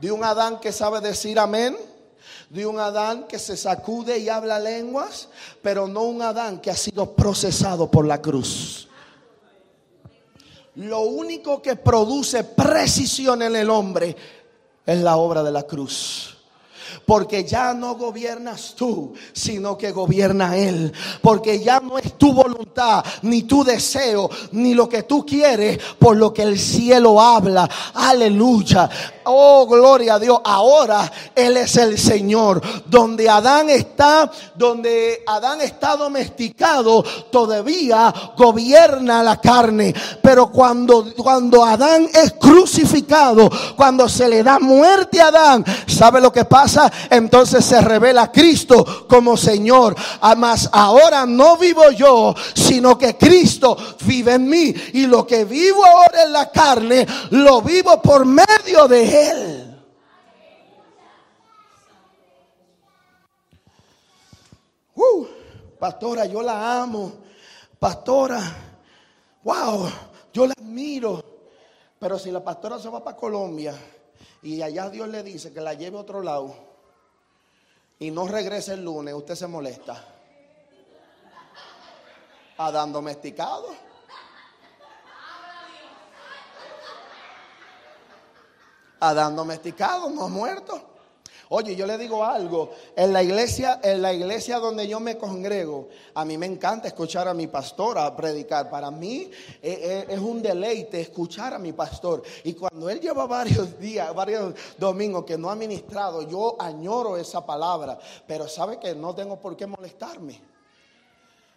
De un Adán que sabe decir amén de un Adán que se sacude y habla lenguas, pero no un Adán que ha sido procesado por la cruz. Lo único que produce precisión en el hombre es la obra de la cruz. Porque ya no gobiernas tú, sino que gobierna Él. Porque ya no es tu voluntad, ni tu deseo, ni lo que tú quieres, por lo que el cielo habla. Aleluya. Oh, gloria a Dios. Ahora Él es el Señor. Donde Adán está, donde Adán está domesticado, todavía gobierna la carne. Pero cuando, cuando Adán es crucificado, cuando se le da muerte a Adán, ¿sabe lo que pasa? Entonces se revela Cristo como Señor. Además, ahora no vivo yo, sino que Cristo vive en mí. Y lo que vivo ahora en la carne, lo vivo por medio de él. Uh, pastora, yo la amo. Pastora, wow, yo la admiro. Pero si la pastora se va para Colombia y allá Dios le dice que la lleve a otro lado y no regrese el lunes, usted se molesta. Adán domesticado. Adán domesticado, no muerto. Oye, yo le digo algo, en la iglesia, en la iglesia donde yo me congrego, a mí me encanta escuchar a mi pastora predicar. Para mí eh, eh, es un deleite escuchar a mi pastor. Y cuando él lleva varios días, varios domingos que no ha ministrado, yo añoro esa palabra, pero sabe que no tengo por qué molestarme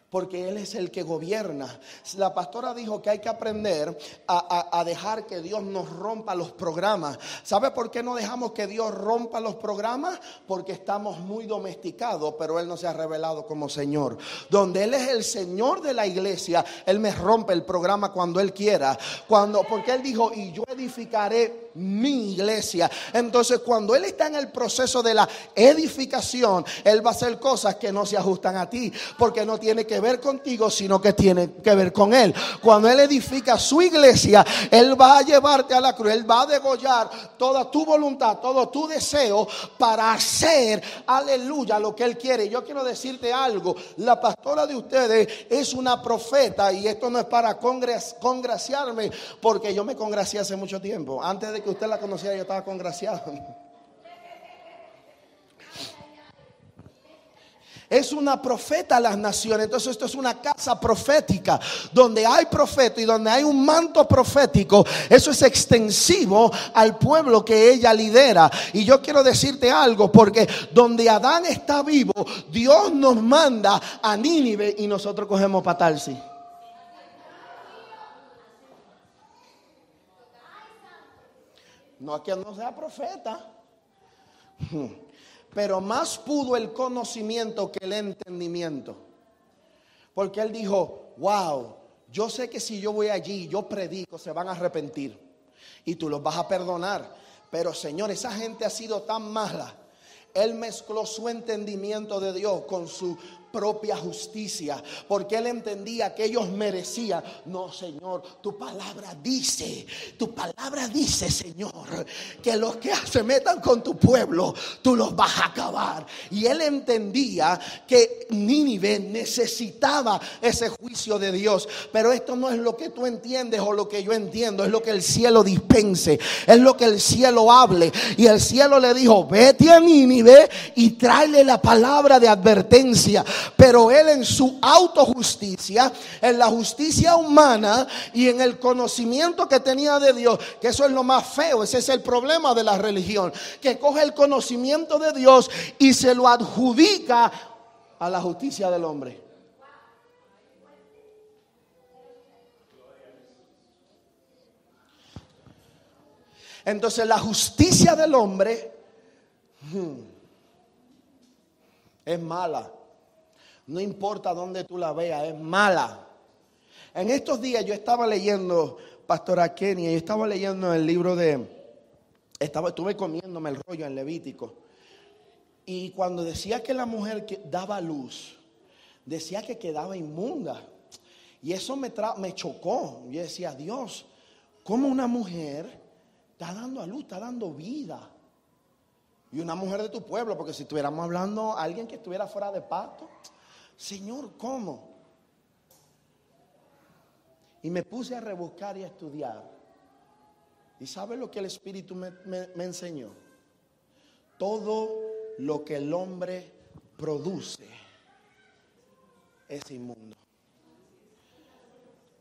porque Él es el que gobierna. La pastora dijo que hay que aprender a, dejar que Dios nos rompa los programas. ¿Sabe por qué no dejamos que Dios rompa los programas? Porque estamos muy domesticados, pero Él no se ha revelado como Señor. Donde Él es el Señor de la iglesia, Él me rompe el programa cuando Él quiera. Cuando, porque Él dijo, y yo edificaré mi iglesia. Entonces, cuando Él está en el proceso de la edificación, Él va a hacer cosas que no se ajustan a ti, porque no tiene que ver contigo, sino que tiene que ver con Él. Cuando Él edifica su iglesia, Él va a llevarte a la cruz, Él va a degollar toda tu voluntad, todo tu deseo para hacer, aleluya, lo que Él quiere. Yo quiero decirte algo, la pastora de ustedes es una profeta y esto no es para congraciarme, porque yo me congracié hace mucho tiempo. Antes de que usted la conociera, yo estaba congraciado. Es una profeta a las naciones. Entonces esto es una casa profética. Donde hay profeta y donde hay un manto profético. Eso es extensivo al pueblo que ella lidera. Y yo quiero decirte algo. Porque donde Adán está vivo, Dios nos manda a Nínive y nosotros cogemos patalsi. No a que no sea profeta. Pero más pudo el conocimiento que el entendimiento. Porque él dijo, wow, yo sé que si yo voy allí yo predico, se van a arrepentir y tú los vas a perdonar. Pero Señor, esa gente ha sido tan mala. Él mezcló su entendimiento de Dios con su propia justicia, porque él entendía que ellos merecían. No, Señor, tu palabra dice, tu palabra dice, Señor, que los que se metan con tu pueblo, tú los vas a acabar. Y él entendía que Nínive necesitaba ese juicio de Dios, pero esto no es lo que tú entiendes o lo que yo entiendo, es lo que el cielo dispense, es lo que el cielo hable. Y el cielo le dijo, vete a Nínive y tráele la palabra de advertencia pero él en su autojusticia, en la justicia humana y en el conocimiento que tenía de Dios, que eso es lo más feo, ese es el problema de la religión, que coge el conocimiento de Dios y se lo adjudica a la justicia del hombre. Entonces la justicia del hombre hmm, es mala. No importa dónde tú la veas, es mala. En estos días yo estaba leyendo, Pastora Kenia, yo estaba leyendo el libro de, estaba, estuve comiéndome el rollo en Levítico. Y cuando decía que la mujer daba luz, decía que quedaba inmunda. Y eso me, me chocó. Yo decía, Dios, ¿cómo una mujer está dando a luz, está dando vida? Y una mujer de tu pueblo, porque si estuviéramos hablando a alguien que estuviera fuera de pacto, Señor, ¿cómo? Y me puse a rebuscar y a estudiar. ¿Y sabe lo que el Espíritu me, enseñó? Todo lo que el hombre produce es inmundo.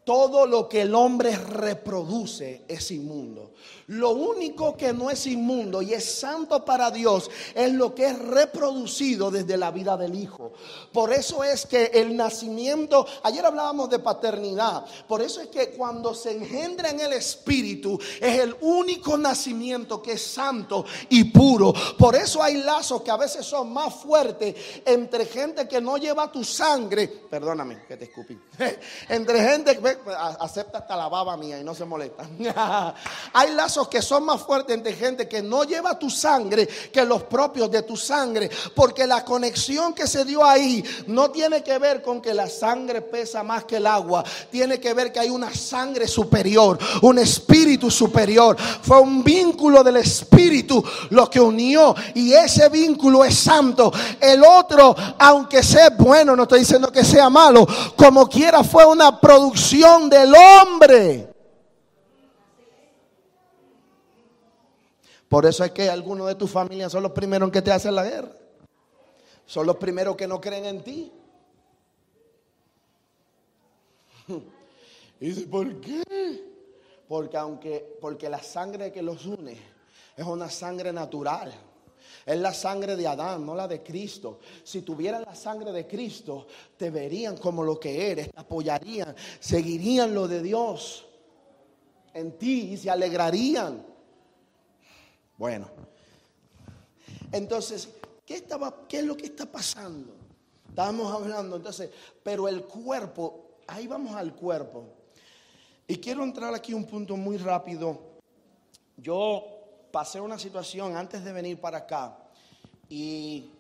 Todo lo que el hombre reproduce es inmundo. Lo único que no es inmundo y es santo para Dios es lo que es reproducido desde la vida del Hijo. Por eso es que el nacimiento, ayer hablábamos de paternidad, por eso es que cuando se engendra en el Espíritu es el único nacimiento que es santo y puro. Por eso hay lazos que a veces son más fuertes entre gente que no lleva tu sangre, perdóname que te escupí, entre gente que acepta hasta la baba mía y no se molesta. Hay lazos que son más fuertes entre gente que no lleva tu sangre que los propios de tu sangre, porque la conexión que se dio ahí no tiene que ver con que la sangre pesa más que el agua, tiene que ver que hay una sangre superior, un espíritu superior. Fue un vínculo del espíritu lo que unió y ese vínculo es santo. El otro, aunque sea bueno, no estoy diciendo que sea malo, como quiera fue una producción del hombre. Por eso es que algunos de tu familia son los primeros que te hacen la guerra. Son los primeros que no creen en ti. Y dice, ¿por qué? Porque aunque porque la sangre que los une es una sangre natural. Es la sangre de Adán, no la de Cristo. Si tuvieran la sangre de Cristo, te verían como lo que eres, te apoyarían, seguirían lo de Dios en ti y se alegrarían. Bueno, entonces, ¿qué, estaba, ¿qué es lo que está pasando? Estábamos hablando, entonces, pero el cuerpo, ahí vamos al cuerpo. Y quiero entrar aquí un punto muy rápido. Yo pasé una situación antes de venir para acá y,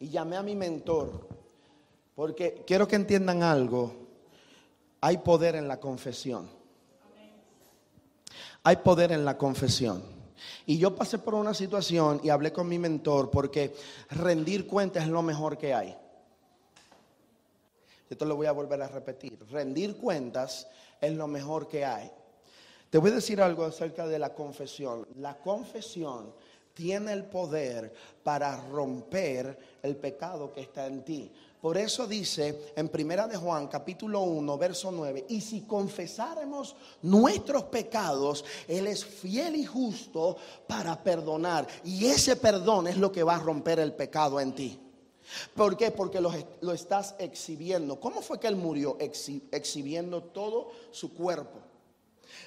llamé a mi mentor, porque quiero que entiendan algo, hay poder en la confesión. Hay poder en la confesión. Y yo pasé por una situación y hablé con mi mentor porque rendir cuentas es lo mejor que hay. Esto lo voy a volver a repetir. Rendir cuentas es lo mejor que hay. Te voy a decir algo acerca de la confesión. La confesión tiene el poder para romper el pecado que está en ti. Por eso dice en Primera de Juan capítulo 1 verso 9, y si confesáramos nuestros pecados, él es fiel y justo para perdonar, y ese perdón es lo que va a romper el pecado en ti. ¿Por qué? Porque lo estás exhibiendo. ¿Cómo fue que él murió? exhibiendo todo su cuerpo.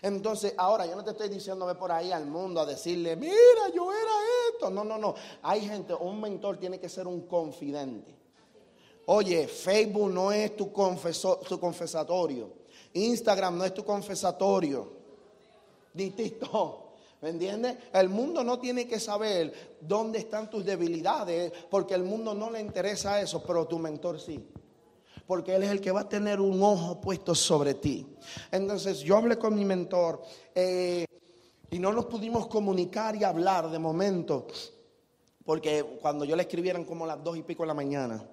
Entonces, ahora yo no te estoy diciéndome por ahí al mundo a decirle, mira, yo era esto. No, no, no. Hay gente, un mentor tiene que ser un confidente. Oye, Facebook no es tu, confeso- tu confesatorio. Instagram no es tu confesatorio. Ni TikTok. ¿Me entiendes? El mundo no tiene que saber dónde están tus debilidades, porque el mundo no le interesa eso, pero tu mentor sí. Porque él es el que va a tener un ojo puesto sobre ti. Entonces yo hablé con mi mentor eh, y no nos pudimos comunicar y hablar de momento, porque cuando yo le escribieran como las dos y pico de la mañana.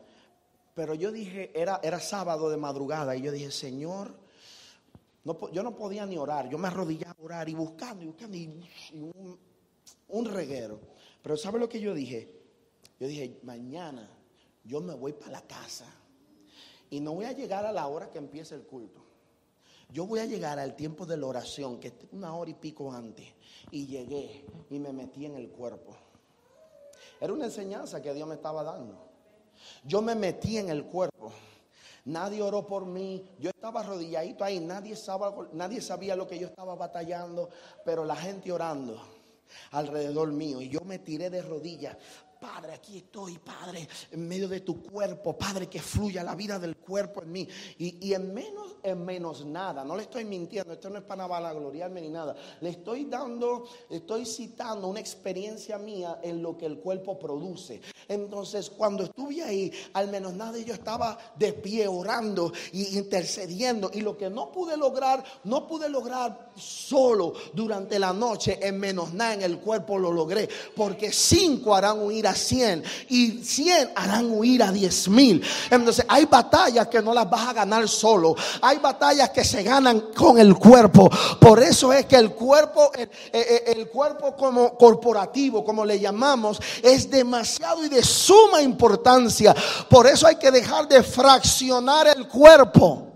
Pero yo dije, era, era sábado de madrugada, y yo dije, Señor, yo no podía ni orar, yo me arrodillaba a orar y buscando y buscando y, y un, un reguero. Pero ¿sabe lo que yo dije? Yo dije, mañana yo me voy para la casa y no voy a llegar a la hora que empiece el culto. Yo voy a llegar al tiempo de la oración, que es una hora y pico antes. Y llegué y me metí en el cuerpo. Era una enseñanza que Dios me estaba dando. Yo me metí en el cuerpo. Nadie oró por mí. Yo estaba arrodilladito ahí. Nadie nadie sabía lo que yo estaba batallando. Pero la gente orando alrededor mío. Y yo me tiré de rodillas. Padre, aquí estoy, Padre, en medio de tu cuerpo, Padre, que fluya la vida del cuerpo en mí. Y, y en menos, en menos nada, no le estoy mintiendo, esto no es para vanagloriarme ni nada. Le estoy dando, estoy citando una experiencia mía en lo que el cuerpo produce. Entonces, cuando estuve ahí, al menos nada, yo estaba de pie orando y intercediendo. Y lo que no pude lograr, no pude lograr solo durante la noche, en menos nada en el cuerpo lo logré. Porque cinco harán huir a cien y cien harán huir a diez mil. Entonces, hay batallas que no las vas a ganar solo. Hay batallas que se ganan con el cuerpo. Por eso es que el cuerpo, el- el cuerpo como corporativo, como le llamamos, es demasiado y de suma importancia. Por eso hay que dejar de fraccionar el cuerpo.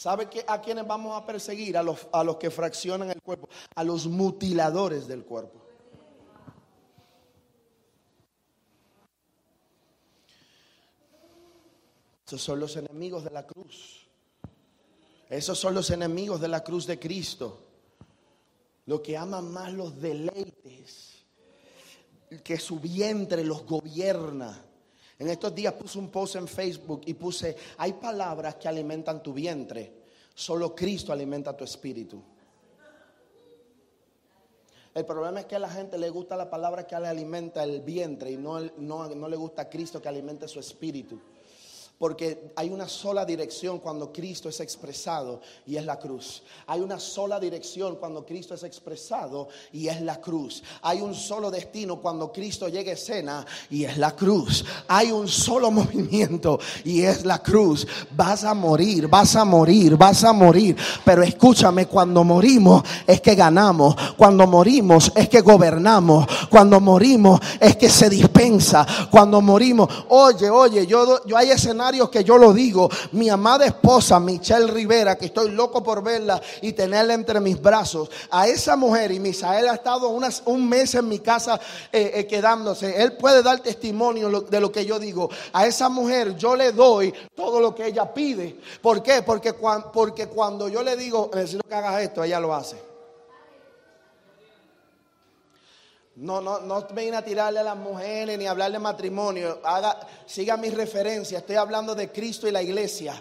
¿Sabe que a quiénes vamos a perseguir? A los, a los que fraccionan el cuerpo, a los mutiladores del cuerpo. Esos son los enemigos de la cruz. Esos son los enemigos de la cruz de Cristo. Los que aman más los deleites, que su vientre los gobierna. En estos días puse un post en Facebook y puse, hay palabras que alimentan tu vientre, solo Cristo alimenta tu espíritu. El problema es que a la gente le gusta la palabra que le alimenta el vientre y no, no, no le gusta Cristo que alimente su espíritu. Porque hay una sola dirección cuando Cristo es expresado y es la cruz. Hay una sola dirección cuando Cristo es expresado y es la cruz. Hay un solo destino cuando Cristo llega a escena y es la cruz. Hay un solo movimiento y es la cruz. Vas a morir, vas a morir, vas a morir. Pero escúchame, cuando morimos es que ganamos. Cuando morimos es que gobernamos. Cuando morimos es que se dispensa. Cuando morimos, oye, oye, yo, yo hay que yo lo digo. Mi amada esposa, Michelle Rivera, que estoy loco por verla y tenerla entre mis brazos. A esa mujer, y Misael ha estado unas, un mes en mi casa eh, eh, quedándose. Él puede dar testimonio de lo que yo digo. A esa mujer yo le doy todo lo que ella pide. ¿Por qué? Porque, porque cuando yo le digo, necesito que hagas esto, ella lo hace. No, no, no viene a tirarle a las mujeres ni a hablar de matrimonio. Haga, siga mi referencia. Estoy hablando de Cristo y la iglesia.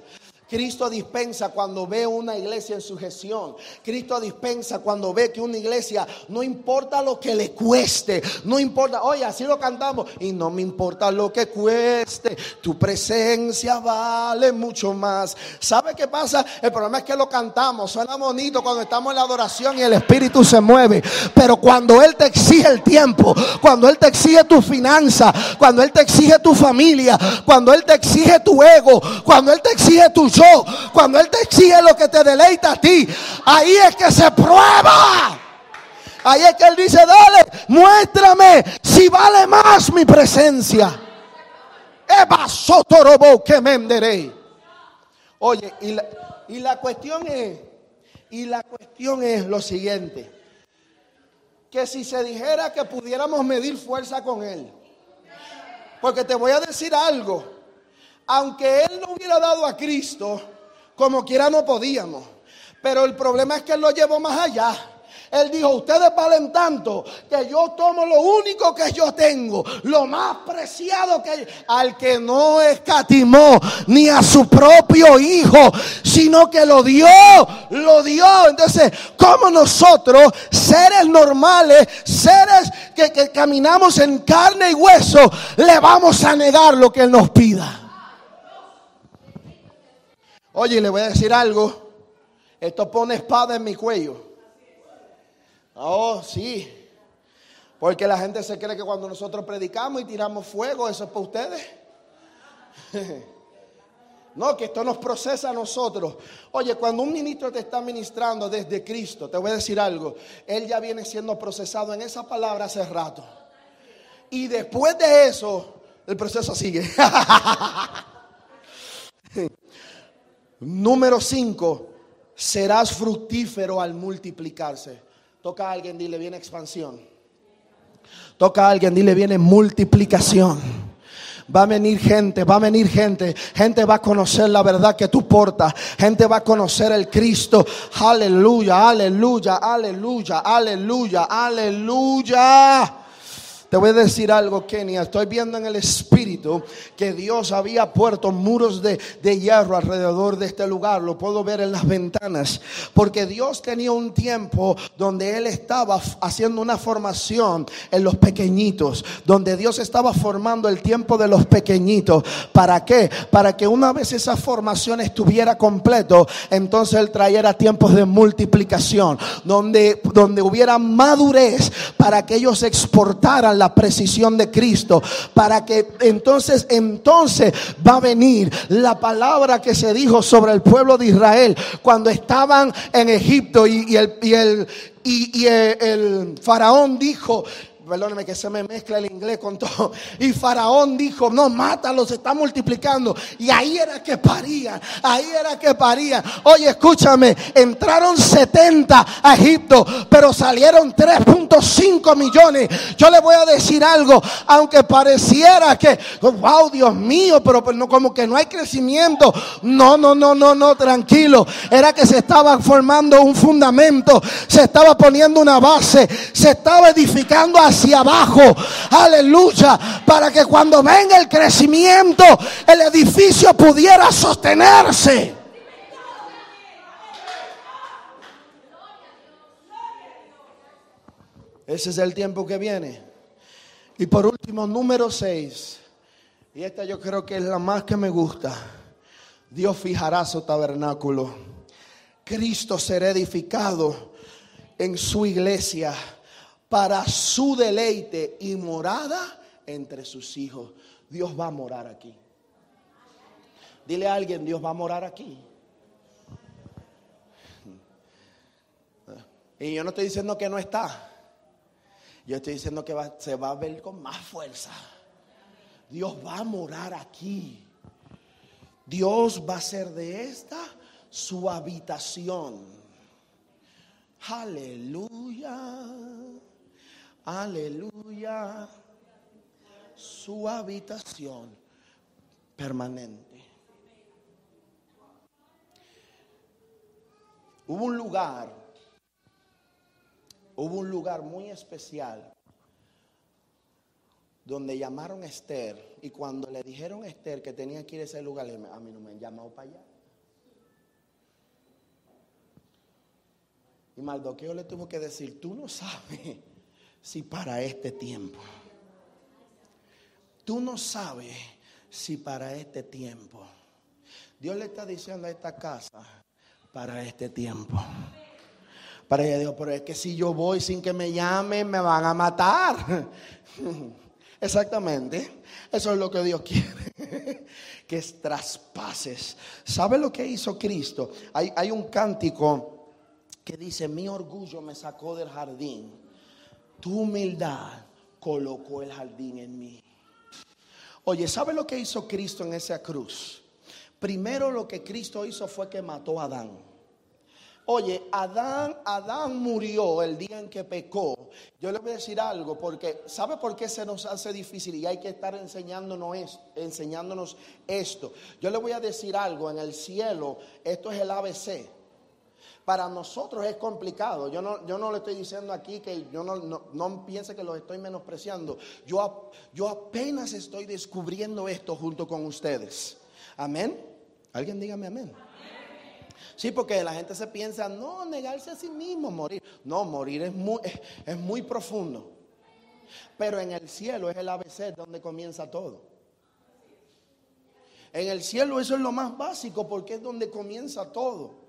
Cristo dispensa cuando ve una iglesia en sujeción. Cristo dispensa cuando ve que una iglesia no importa lo que le cueste, no importa, oye, así lo cantamos y no me importa lo que cueste, tu presencia vale mucho más. ¿Sabe qué pasa? El problema es que lo cantamos, suena bonito cuando estamos en la adoración y el espíritu se mueve, pero cuando él te exige el tiempo, cuando él te exige tu finanza, cuando él te exige tu familia, cuando él te exige tu ego, cuando él te exige tu cuando él te exige lo que te deleita a ti, ahí es que se prueba. Ahí es que él dice, dale, muéstrame si vale más mi presencia. Que menderé. Oye, y la cuestión es, y la cuestión es lo siguiente, que si se dijera que pudiéramos medir fuerza con él, porque te voy a decir algo, aunque él no hubiera dado a Cristo, como quiera no podíamos. Pero el problema es que él lo llevó más allá. Él dijo, ustedes valen tanto que yo tomo lo único que yo tengo, lo más preciado que al que no escatimó ni a su propio hijo, sino que lo dio, lo dio. Entonces, como nosotros, seres normales, seres que, que caminamos en carne y hueso, le vamos a negar lo que Él nos pida? Oye, le voy a decir algo. Esto pone espada en mi cuello. Oh, sí. Porque la gente se cree que cuando nosotros predicamos y tiramos fuego, eso es para ustedes. No, que esto nos procesa a nosotros. Oye, cuando un ministro te está ministrando desde Cristo, te voy a decir algo. Él ya viene siendo procesado en esa palabra hace rato. Y después de eso, el proceso sigue. Número 5 serás fructífero al multiplicarse. Toca a alguien, dile, viene expansión. Toca a alguien, dile, viene multiplicación. Va a venir gente, va a venir gente. Gente va a conocer la verdad que tú portas. Gente va a conocer el Cristo. Aleluya, aleluya, aleluya, aleluya, aleluya. Te voy a decir algo, Kenia. Estoy viendo en el espíritu que Dios había puesto muros de, de, hierro alrededor de este lugar. Lo puedo ver en las ventanas. Porque Dios tenía un tiempo donde Él estaba haciendo una formación en los pequeñitos. Donde Dios estaba formando el tiempo de los pequeñitos. ¿Para qué? Para que una vez esa formación estuviera completo, entonces Él trayera tiempos de multiplicación. Donde, donde hubiera madurez para que ellos exportaran la precisión de Cristo para que entonces entonces va a venir la palabra que se dijo sobre el pueblo de Israel cuando estaban en Egipto y, el, y el y, el, faraón dijo, perdóneme que se me mezcla el inglés con todo. Y Faraón dijo, no, mátalo, se está multiplicando. Y ahí era que parían, ahí era que parían. Oye, escúchame, entraron 70 a Egipto, pero salieron 3.5 millones. Yo le voy a decir algo, aunque pareciera que, wow, Dios mío, pero no, como que no hay crecimiento. No, no, no, no, no, tranquilo. Era que se estaba formando un fundamento, se estaba poniendo una base, se estaba edificando hacia hacia abajo. Aleluya. Para que cuando venga el crecimiento, el edificio pudiera sostenerse. Ese es el tiempo que viene. Y por último, número 6. Y esta yo creo que es la más que me gusta. Dios fijará su tabernáculo. Cristo será edificado en su iglesia para su deleite y morada entre sus hijos. Dios va a morar aquí. Dile a alguien, Dios va a morar aquí. Y yo no estoy diciendo que no está. Yo estoy diciendo que se va a ver con más fuerza. Dios va a morar aquí. Dios va a ser de esta su habitación. Aleluya. Aleluya. Su habitación permanente. Hubo un lugar, hubo un lugar muy especial donde llamaron a Esther y cuando le dijeron a Esther que tenía que ir a ese lugar, le a mí no me han llamado para allá. Y Mardoqueo le tuvo que decir, tú no sabes si para este tiempo. Tú no sabes si para este tiempo. Dios le está diciendo a esta casa, para este tiempo. Para ella dijo, pero es que si yo voy sin que me llamen, me van a matar. Exactamente. Eso es lo que Dios quiere. que es traspases. ¿Sabe lo que hizo Cristo? Hay un cántico que dice, mi orgullo me sacó del jardín tu humildad colocó el jardín en mí. Oye, ¿sabe lo que hizo Cristo en esa cruz? Primero lo que Cristo hizo fue que mató a Adán. Oye, Adán, Adán murió el día en que pecó. Yo le voy a decir algo, porque ¿sabe por qué se nos hace difícil? Y hay que estar enseñándonos esto, enseñándonos esto. Yo le voy a decir algo, en el cielo, esto es el ABC. Para nosotros es complicado. Yo no, yo no le estoy diciendo aquí que yo no, no, no piense que los estoy menospreciando. Yo, yo apenas estoy descubriendo esto junto con ustedes. Amén. Alguien dígame amén. Sí, porque la gente se piensa, no, negarse a sí mismo, morir. No, morir es muy, es, es muy profundo. Pero en el cielo es el ABC donde comienza todo. En el cielo eso es lo más básico porque es donde comienza todo.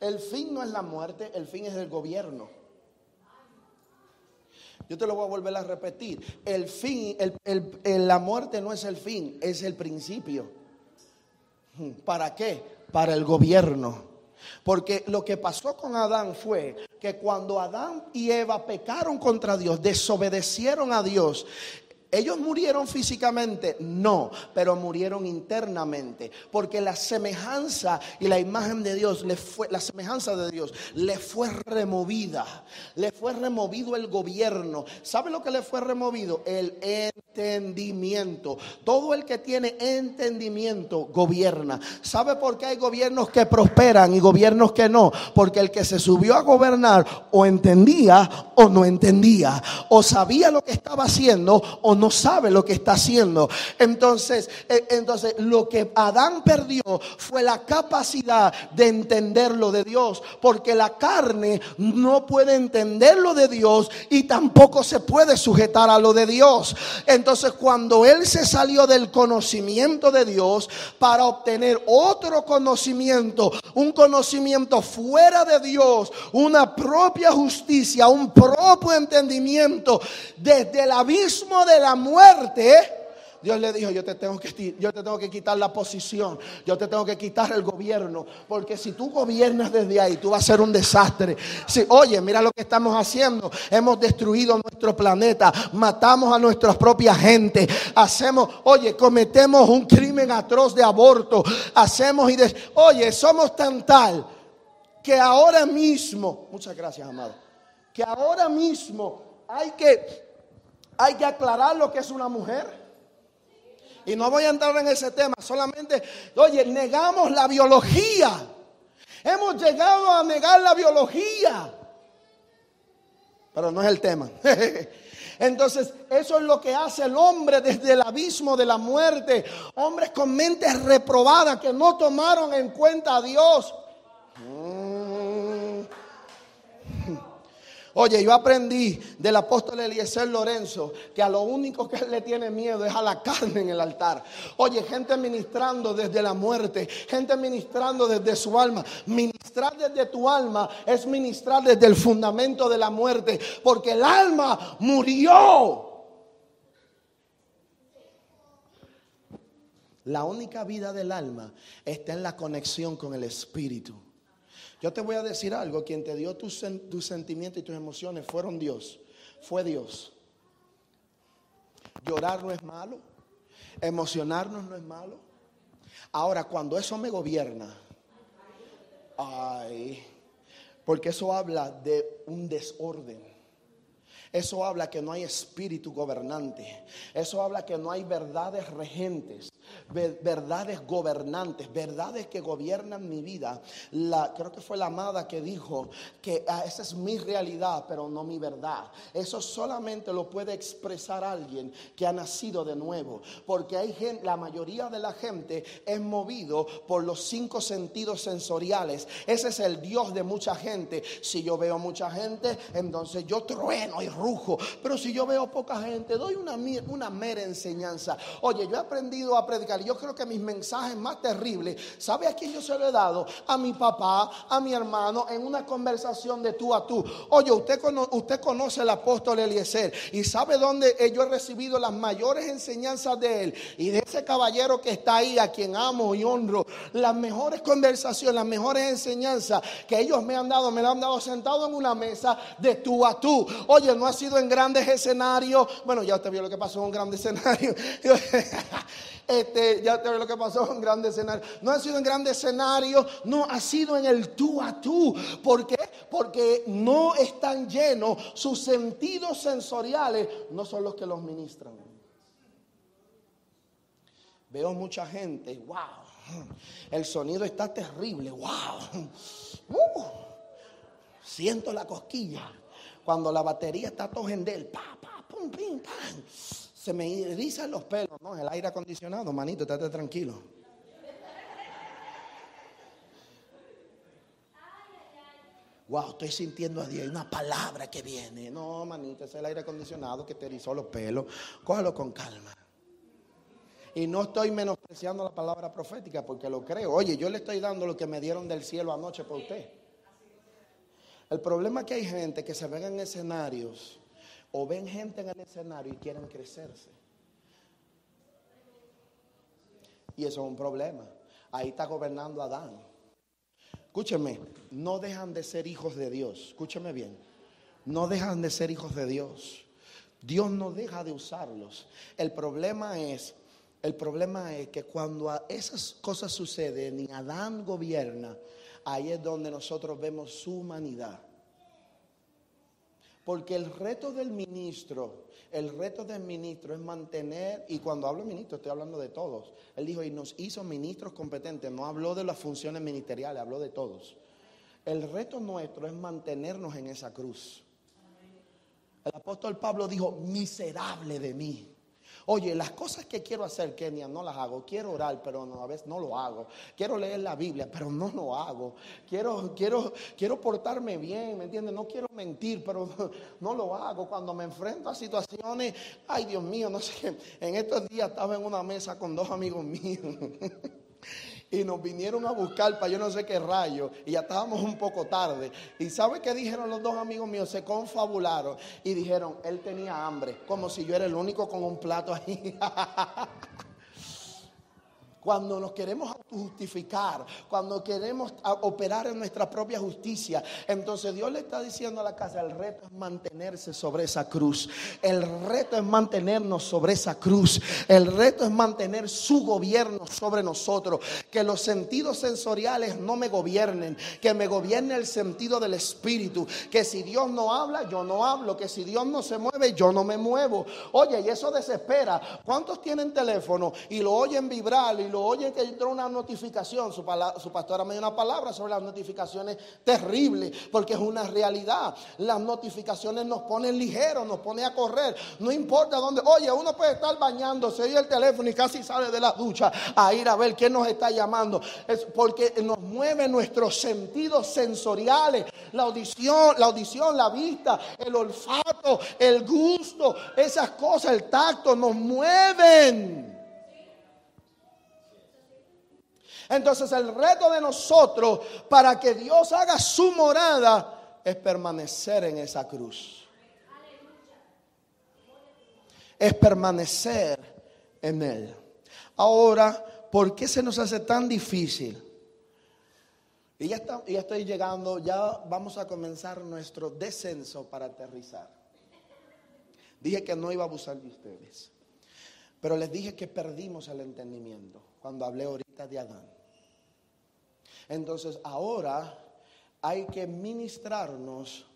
El fin no es la muerte, el fin es el gobierno. Yo te lo voy a volver a repetir. El fin, la muerte no es el fin, es el principio. ¿Para qué? Para el gobierno. Porque lo que pasó con Adán fue que cuando Adán y Eva pecaron contra Dios, desobedecieron a Dios, ¿Ellos murieron físicamente? No, pero murieron internamente. Porque la semejanza y la imagen de Dios, le fue, la semejanza de Dios, le fue removida. Le fue removido el gobierno. ¿Sabe lo que le fue removido? El entendimiento. Todo el que tiene entendimiento gobierna. ¿Sabe por qué hay gobiernos que prosperan y gobiernos que no? Porque el que se subió a gobernar o entendía o no entendía. O sabía lo que estaba haciendo o no sabe lo que está haciendo. Entonces, eh, entonces lo que Adán perdió fue la capacidad de entender lo de Dios, porque la carne no puede entender lo de Dios y tampoco se puede sujetar a lo de Dios. Entonces, cuando él se salió del conocimiento de Dios para obtener otro conocimiento, un conocimiento fuera de Dios, una propia justicia, un propio entendimiento desde el abismo de la muerte. Dios le dijo, yo te, tengo que, yo te tengo que quitar la posición, yo te tengo que quitar el gobierno, porque si tú gobiernas desde ahí, tú vas a ser un desastre. Si, oye, mira lo que estamos haciendo, hemos destruido nuestro planeta, matamos a nuestra propia gente, hacemos, oye, cometemos un crimen atroz de aborto, hacemos y, oye, somos tan tal que ahora mismo, muchas gracias, amado, que ahora mismo hay que, hay que aclarar lo que es una mujer. Y no voy a entrar en ese tema, solamente, oye, negamos la biología. Hemos llegado a negar la biología. Pero no es el tema. Entonces, eso es lo que hace el hombre desde el abismo de la muerte. Hombres con mentes reprobadas que no tomaron en cuenta a Dios. Mm. Oye, yo aprendí del apóstol Eliezer Lorenzo que a lo único que él le tiene miedo es a la carne en el altar. Oye, gente ministrando desde la muerte, gente ministrando desde su alma. Ministrar desde tu alma es ministrar desde el fundamento de la muerte, porque el alma murió. La única vida del alma está en la conexión con el espíritu. Yo te voy a decir algo, quien te dio tus, sentimientos y tus emociones fueron Dios, fue Dios. Llorar no es malo, emocionarnos no es malo. Ahora, cuando eso me gobierna, ay, porque eso habla de un desorden. Eso habla que no hay espíritu gobernante. Eso habla que no hay verdades regentes, verdades gobernantes, verdades que gobiernan mi vida. Creo que fue la amada que dijo que ah, esa es mi realidad, pero no mi verdad. Eso solamente lo puede expresar alguien que ha nacido de nuevo. Porque hay gente, la mayoría de la gente es movido por los cinco sentidos sensoriales. Ese es el Dios de mucha gente. Si yo veo mucha gente, entonces yo trueno y rujo. Pero si yo veo poca gente, doy una mera enseñanza. Oye, yo he aprendido a predicar. Yo creo que mis mensajes más terribles, ¿sabe a quién yo se lo he dado? A mi papá, a mi hermano, en una conversación de tú a tú. Oye, usted, usted conoce al apóstol Eliezer y sabe dónde yo he recibido las mayores enseñanzas de él y de ese caballero que está ahí, a quien amo y honro. Las mejores conversaciones, las mejores enseñanzas que ellos me han dado, me lo han dado sentado en una mesa de tú a tú. Oye, no ha sido en grandes escenarios. Bueno, ya usted vio lo que pasó en un gran escenario. Este, ya te lo que pasó en un gran escenario. No ha sido en gran escenario, no ha sido en el tú a tú. ¿Por qué? Porque no están llenos, sus sentidos sensoriales no son los que los ministran. Veo mucha gente, wow, el sonido está terrible, wow. Uh, Siento la cosquilla. Cuando la batería está todo pa, pa, pum, pim, pam. Se me erizan los pelos, ¿no? El aire acondicionado, manito, estate tranquilo. Wow, estoy sintiendo a Dios, hay una palabra que viene. No, manito, es el aire acondicionado que te erizó los pelos. Cójalo con calma. Y no estoy menospreciando la palabra profética porque lo creo. Oye, yo le estoy dando lo que me dieron del cielo anoche por usted. El problema es que hay gente que se ven en escenarios o ven gente en el escenario y quieren crecerse. Y eso es un problema. Ahí está gobernando Adán. Escúcheme, no dejan de ser hijos de Dios. Escúcheme bien. No dejan de ser hijos de Dios. Dios no deja de usarlos. El problema es, el problema es que cuando esas cosas suceden y Adán gobierna, ahí es donde nosotros vemos su humanidad. Porque el reto del ministro, el reto del ministro es mantener, y cuando hablo ministro estoy hablando de todos. Él dijo, y nos hizo ministros competentes, no habló de las funciones ministeriales, habló de todos. El reto nuestro es mantenernos en esa cruz. El apóstol Pablo dijo, miserable de mí. Oye, las cosas que quiero hacer, Kenia, no las hago. Quiero orar, pero a veces no lo hago. Quiero leer la Biblia, pero no lo hago. Quiero, quiero, quiero portarme bien, ¿me entiendes? No quiero mentir, pero no, lo hago. Cuando me enfrento a situaciones, ay Dios mío, no sé En estos días estaba en una mesa con dos amigos míos. y nos vinieron a buscar para yo no sé qué rayo y ya estábamos un poco tarde. ¿Y sabe qué dijeron los dos amigos míos? Se confabularon y dijeron, él tenía hambre, como si yo era el único con un plato ahí. cuando nos queremos justificar, cuando queremos operar en nuestra propia justicia, entonces Dios le está diciendo a la casa, el reto es mantenerse sobre esa cruz, el reto es mantenernos sobre esa cruz, el reto es mantener su gobierno sobre nosotros, que los sentidos sensoriales no me gobiernen, que me gobierne el sentido del espíritu, que si Dios no habla, yo no hablo, que si Dios no se mueve, yo no me muevo. Oye, y eso desespera. ¿Cuántos tienen teléfono y lo oyen vibrar lo oyen que entró una notificación, su, su pastora me dio una palabra sobre las notificaciones terribles, porque es una realidad. Las notificaciones nos ponen ligeros, nos ponen a correr. No importa dónde. Oye, uno puede estar bañándose, oye el teléfono y casi sale de la ducha a ir a ver quién nos está llamando. Porque nos mueve nuestros sentidos sensoriales, la audición, la audición, la vista, el olfato, el gusto, esas cosas, el tacto, nos mueven. Entonces el reto de nosotros para que Dios haga su morada es permanecer en esa cruz. Es permanecer en Él. Ahora, ¿por qué se nos hace tan difícil? Y ya, ya estoy llegando, ya vamos a comenzar nuestro descenso para aterrizar. Dije que no iba a abusar de ustedes, pero les dije que perdimos el entendimiento cuando hablé ahorita de Adán. Entonces ahora hay que ministrarnos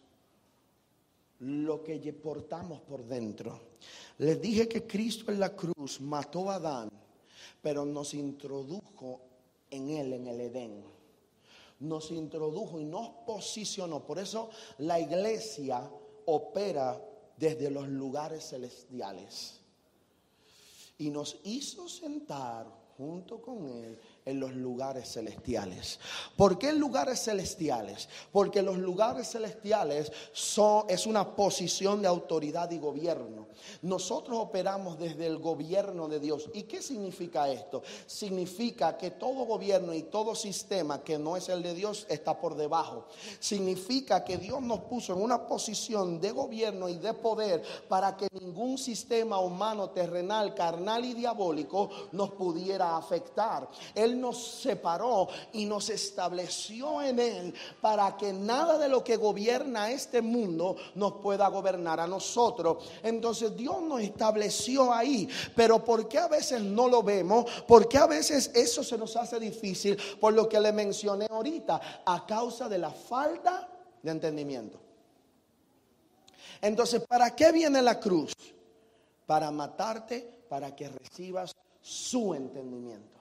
lo que portamos por dentro. Les dije que Cristo en la cruz mató a Adán, pero nos introdujo en él, en el Edén. Nos introdujo y nos posicionó. Por eso la iglesia opera desde los lugares celestiales. Y nos hizo sentar junto con él en los lugares celestiales. ¿Por qué en lugares celestiales? Porque los lugares celestiales son, es una posición de autoridad y gobierno. Nosotros operamos desde el gobierno de Dios. ¿Y qué significa esto? Significa que todo gobierno y todo sistema que no es el de Dios está por debajo. Significa que Dios nos puso en una posición de gobierno y de poder para que ningún sistema humano, terrenal, carnal y diabólico nos pudiera afectar. Él nos separó y nos estableció en Él para que nada de lo que gobierna este mundo nos pueda gobernar a nosotros. Entonces Dios nos estableció ahí, pero ¿por qué a veces no lo vemos? ¿Por qué a veces eso se nos hace difícil? Por lo que le mencioné ahorita, a causa de la falta de entendimiento. Entonces, ¿para qué viene la cruz? Para matarte, para que recibas su entendimiento.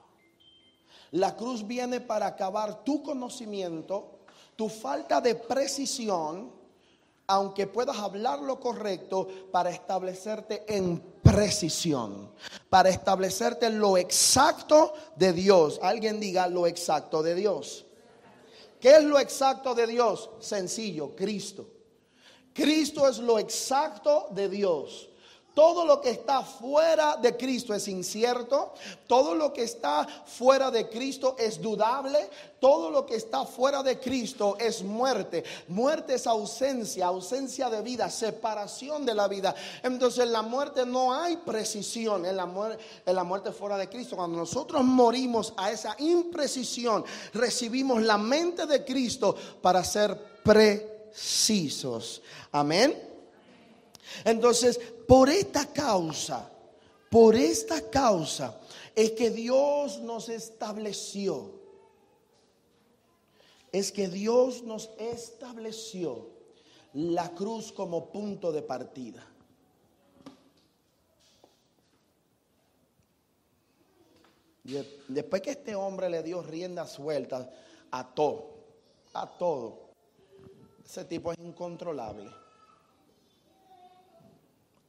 La cruz viene para acabar tu conocimiento, Tu falta de precisión, aunque puedas hablar lo correcto, para establecerte en precisión, para establecerte lo exacto de Dios. Alguien diga lo exacto de Dios. ¿Qué es lo exacto de Dios? Sencillo, Cristo. Cristo es lo exacto de Dios. Todo lo que está fuera de Cristo es incierto. Todo lo que está fuera de Cristo es dudable. Todo lo que está fuera de Cristo es muerte. Muerte es ausencia, ausencia de vida, separación de la vida. Entonces en la muerte no hay precisión. En la, muerte, en la muerte fuera de Cristo, cuando nosotros morimos a esa imprecisión, recibimos la mente de Cristo para ser precisos. Amén. Entonces, por esta causa, por esta causa es que Dios nos estableció. Es que Dios nos estableció la cruz como punto de partida. Después que este hombre le dio rienda suelta a todo, a todo, ese tipo es incontrolable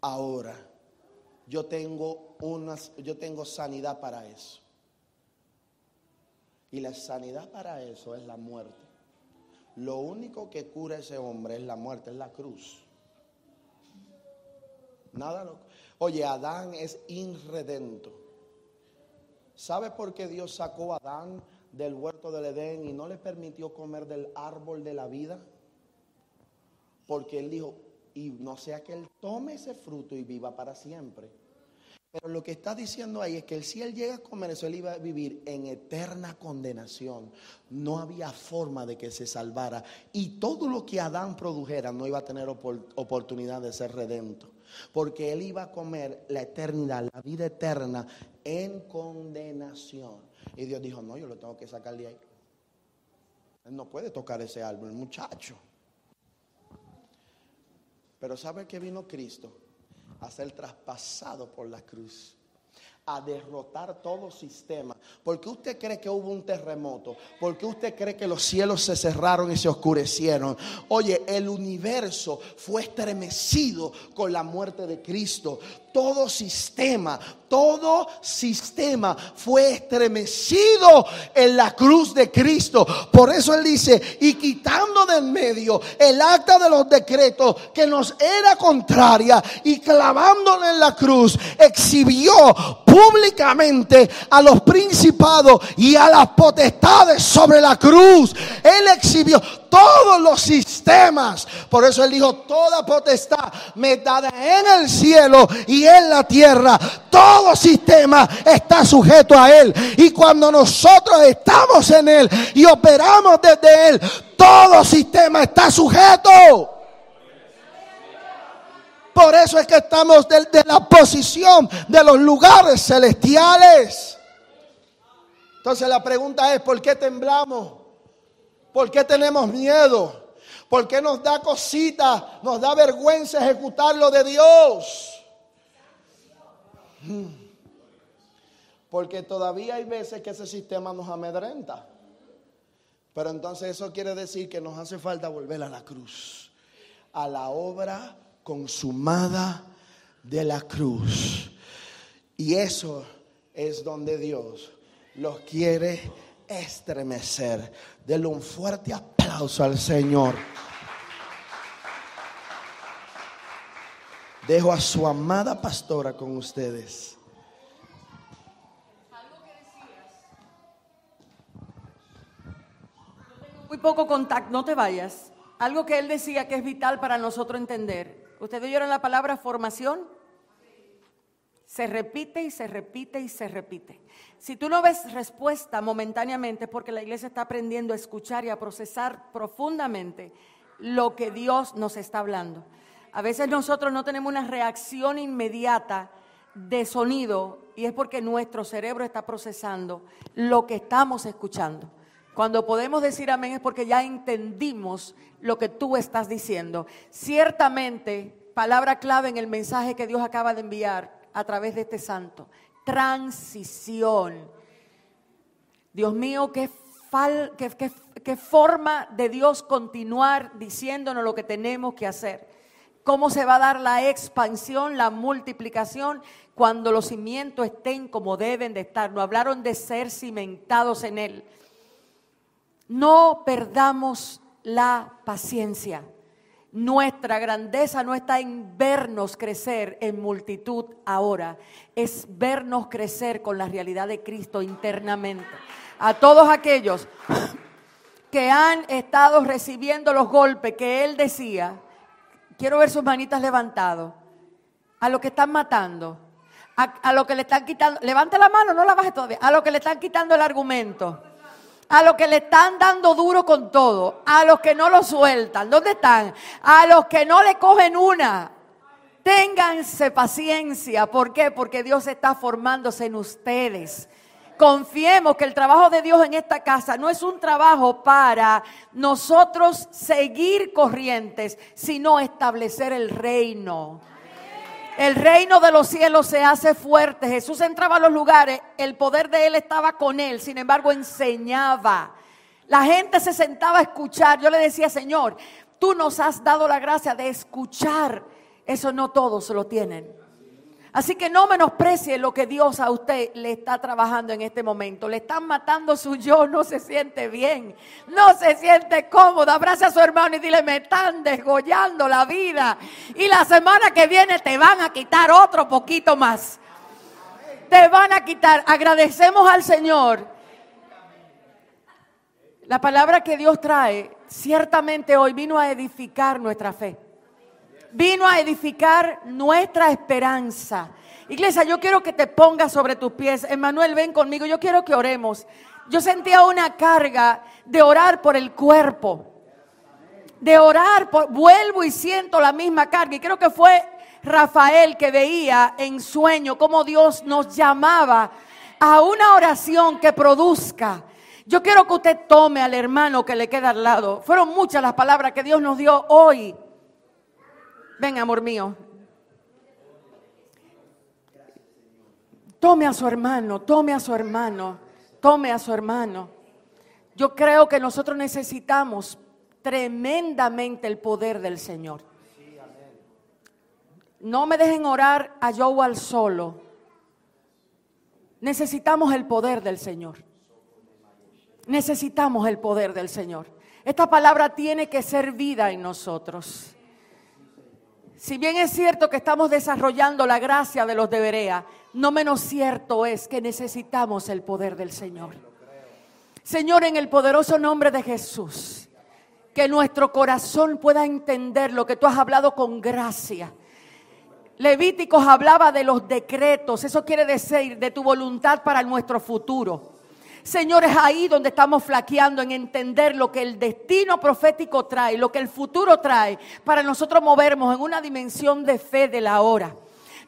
ahora. Yo tengo unas, yo tengo sanidad para eso. Y la sanidad para eso es la muerte. Lo único que cura a ese hombre es la muerte, es la cruz. Nada Oye, Adán es irredento. ¿Sabe por qué Dios sacó a Adán del huerto del Edén y no le permitió comer del árbol de la vida? Porque él dijo, y no sea que él tome ese fruto y viva para siempre. Pero lo que está diciendo ahí es que si él llega a comer eso, él iba a vivir en eterna condenación. No había forma de que se salvara. Y todo lo que Adán produjera no iba a tener oportunidad de ser redento. Porque él iba a comer la eternidad, la vida eterna en condenación. Y Dios dijo, no, yo lo tengo que sacar de ahí. Él no puede tocar ese árbol, muchacho. Pero ¿sabe que vino Cristo? A ser traspasado por la cruz a derrotar todo sistema. porque usted cree que hubo un terremoto? porque usted cree que los cielos se cerraron y se oscurecieron? Oye, el universo fue estremecido con la muerte de Cristo. Todo sistema, todo sistema fue estremecido en la cruz de Cristo. Por eso él dice, y quitando del medio el acta de los decretos que nos era contraria y clavándole en la cruz, exhibió públicamente a los principados y a las potestades sobre la cruz. Él exhibió todos los sistemas. Por eso él dijo, toda potestad me dada en el cielo y en la tierra. Todo sistema está sujeto a él. Y cuando nosotros estamos en él y operamos desde él, todo sistema está sujeto. Por eso es que estamos de, la posición de los lugares celestiales. Entonces la pregunta es, ¿por qué temblamos? ¿Por qué tenemos miedo? ¿Por qué nos da cosita, nos da vergüenza ejecutar lo de Dios? Hmm. Porque todavía hay veces que ese sistema nos amedrenta. Pero entonces eso quiere decir que nos hace falta volver a la cruz, a la obra consumada de la cruz. Y eso es donde Dios los quiere estremecer. Denle un fuerte aplauso al Señor. Dejo a su amada pastora con ustedes. Muy poco contacto, no te vayas. Algo que él decía que es vital para nosotros entender. ¿Ustedes oyeron la palabra formación? Se repite y se repite y se repite. Si tú no ves respuesta momentáneamente, porque la iglesia está aprendiendo a escuchar y a procesar profundamente lo que Dios nos está hablando. A veces nosotros no tenemos una reacción inmediata de sonido y es porque nuestro cerebro está procesando lo que estamos escuchando. Cuando podemos decir amén es porque ya entendimos lo que tú estás diciendo. Ciertamente, palabra clave en el mensaje que Dios acaba de enviar a través de este santo. Transición. Dios mío, qué fal- qué- qué- qué forma de Dios continuar diciéndonos lo que tenemos que hacer. Cómo se va a dar la expansión, la multiplicación cuando los cimientos estén como deben de estar. Nos hablaron de ser cimentados en Él. No perdamos la paciencia. Nuestra grandeza no está en vernos crecer en multitud ahora, es vernos crecer con la realidad de Cristo internamente. A todos aquellos que han estado recibiendo los golpes que Él decía, quiero ver sus manitas levantadas, a los que están matando, a, a los que le están quitando, levante la mano, no la baje todavía, a los que le están quitando el argumento a los que le están dando duro con todo, a los que no lo sueltan, ¿dónde están? A los que no le cogen una. Ténganse paciencia, ¿por qué? Porque Dios está formándose en ustedes. Confiemos que el trabajo de Dios en esta casa no es un trabajo para nosotros seguir corrientes, sino establecer el reino. El reino de los cielos se hace fuerte. Jesús entraba a los lugares, el poder de él estaba con él, sin embargo enseñaba. La gente se sentaba a escuchar. Yo le decía, Señor, tú nos has dado la gracia de escuchar. Eso no todos lo tienen. Así que no menosprecie lo que Dios a usted le está trabajando en este momento. Le están matando su yo, no se siente bien, no se siente cómodo. Abraza a su hermano y dile, me están desgollando la vida. Y la semana que viene te van a quitar otro poquito más. Te van a quitar. Agradecemos al Señor. La palabra que Dios trae, ciertamente hoy vino a edificar nuestra fe vino a edificar nuestra esperanza. Iglesia, yo quiero que te pongas sobre tus pies. Emanuel, ven conmigo. Yo quiero que oremos. Yo sentía una carga de orar por el cuerpo. De orar, por, vuelvo y siento la misma carga. Y creo que fue Rafael que veía en sueño cómo Dios nos llamaba a una oración que produzca. Yo quiero que usted tome al hermano que le queda al lado. Fueron muchas las palabras que Dios nos dio hoy. Ven, amor mío. Tome a su hermano, tome a su hermano, tome a su hermano. Yo creo que nosotros necesitamos tremendamente el poder del Señor. No me dejen orar a yo al solo. Necesitamos el poder del Señor. Necesitamos el poder del Señor. Esta palabra tiene que ser vida en nosotros. Si bien es cierto que estamos desarrollando la gracia de los de Berea, no menos cierto es que necesitamos el poder del Señor. Señor, en el poderoso nombre de Jesús, que nuestro corazón pueda entender lo que tú has hablado con gracia. Levíticos hablaba de los decretos, eso quiere decir de tu voluntad para nuestro futuro. Señor, es ahí donde estamos flaqueando en entender lo que el destino profético trae, lo que el futuro trae, para nosotros movernos en una dimensión de fe de la hora.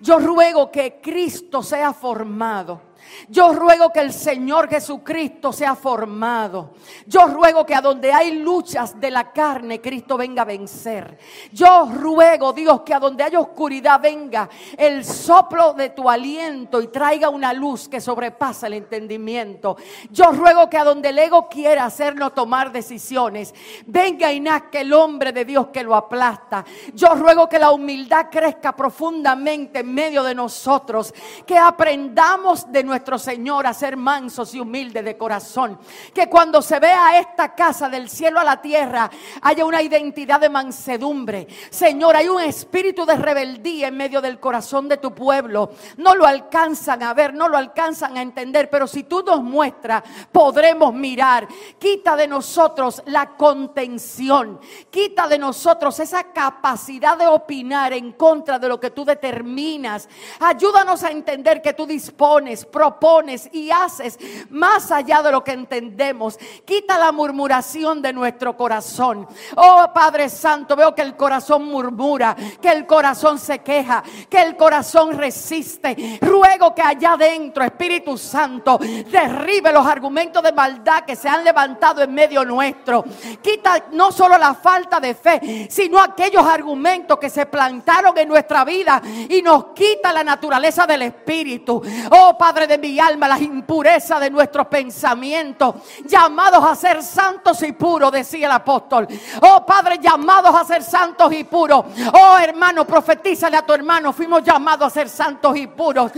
Yo ruego que Cristo sea formado. Yo ruego que el Señor Jesucristo sea formado. Yo ruego que a donde hay luchas de la carne, Cristo venga a vencer. Yo ruego, Dios, que a donde hay oscuridad venga el soplo de tu aliento y traiga una luz que sobrepasa el entendimiento. Yo ruego que a donde el ego quiera hacernos tomar decisiones, venga y nazca el hombre de Dios que lo aplasta. Yo ruego que la humildad crezca profundamente en medio de nosotros, que aprendamos de nuestro Señor a ser mansos y humildes de corazón. Que cuando se vea esta casa del cielo a la tierra, haya una identidad de mansedumbre. Señor, hay un espíritu de rebeldía en medio del corazón de tu pueblo. No lo alcanzan a ver, no lo alcanzan a entender, pero si tú nos muestras, podremos mirar. Quita de nosotros la contención. Quita de nosotros esa capacidad de opinar en contra de lo que tú determinas. Ayúdanos a entender que tú dispones, propones y haces más allá de lo que entendemos. Quita la murmuración de nuestro corazón. Oh Padre Santo, veo que el corazón murmura, que el corazón se queja, que el corazón resiste. Ruego que allá adentro, Espíritu Santo, derribe los argumentos de maldad que se han levantado en medio nuestro. Quita no solo la falta de fe, sino aquellos argumentos que se plantaron en nuestra vida y nos quita la naturaleza del Espíritu. Oh Padre De mi alma, las impurezas de nuestros pensamientos, llamados a ser santos y puros, decía el apóstol. Oh Padre, llamados a ser santos y puros. Oh hermano, profetízale a tu hermano, fuimos llamados a ser santos y puros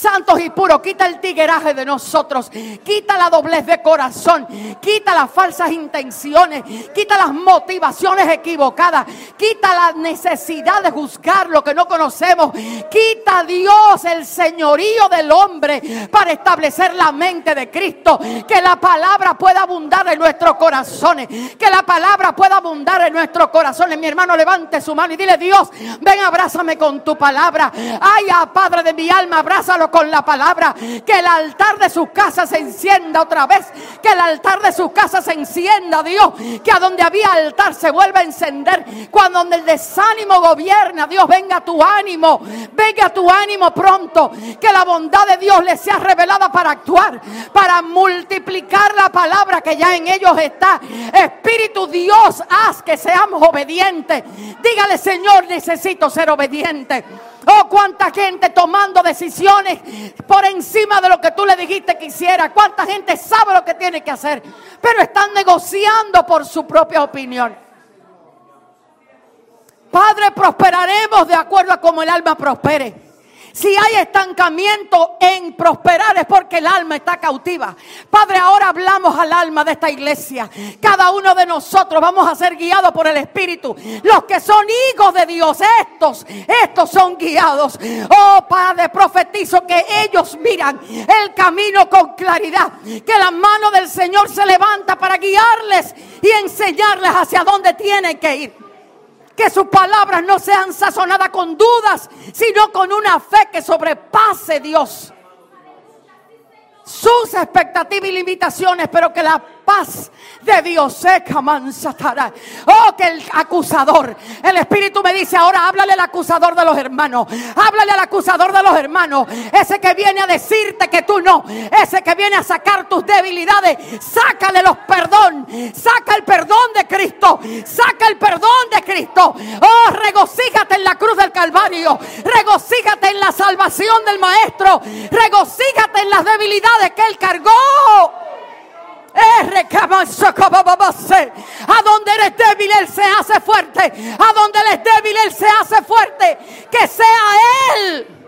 santos y puros. Quita el tigueraje de nosotros. Quita la doblez de corazón. Quita las falsas intenciones. Quita las motivaciones equivocadas. Quita la necesidad de juzgar lo que no conocemos. Quita Dios el señorío del hombre para establecer la mente de Cristo. Que la palabra pueda abundar en nuestros corazones. Que la palabra pueda abundar en nuestros corazones. Mi hermano, levante su mano y dile, Dios, ven, abrázame con tu palabra. Ay, Padre de mi alma, abrázalo con la palabra. Que el altar de su casa se encienda otra vez. Que el altar de su casa se encienda, Dios. Que a donde había altar se vuelva a encender. Cuando donde el desánimo gobierna, Dios, venga tu ánimo. Venga tu ánimo pronto. Que la bondad de Dios les sea revelada para actuar. Para multiplicar la palabra que ya en ellos está. Espíritu Dios, haz que seamos obedientes. Dígale, Señor, necesito ser obediente. Oh, cuánta gente tomando decisiones por encima de lo que tú le dijiste que hiciera. Cuánta gente sabe lo que tiene que hacer, pero están negociando por su propia opinión. Padre, prosperaremos de acuerdo a cómo el alma prospere. Si hay estancamiento en prosperar es porque el alma está cautiva. Padre, ahora hablamos al alma de esta iglesia. Cada uno de nosotros vamos a ser guiados por el Espíritu. Los que son hijos de Dios, estos, estos son guiados. Oh Padre, profetizo que ellos miran el camino con claridad. Que la mano del Señor se levanta para guiarles y enseñarles hacia dónde tienen que ir que sus palabras no sean sazonadas con dudas, sino con una fe que sobrepase Dios. Sus expectativas y limitaciones, pero que la de Dios seca mansatará. Oh, que el acusador, el Espíritu me dice ahora, háblale al acusador de los hermanos, háblale al acusador de los hermanos, ese que viene a decirte que tú no, ese que viene a sacar tus debilidades, sácale los perdón, saca el perdón de Cristo, saca el perdón de Cristo. Oh, regocíjate en la cruz del Calvario, regocíjate en la salvación del Maestro, regocíjate en las debilidades que Él cargó. A donde eres débil, Él se hace fuerte. A donde eres débil, Él se hace fuerte. Que sea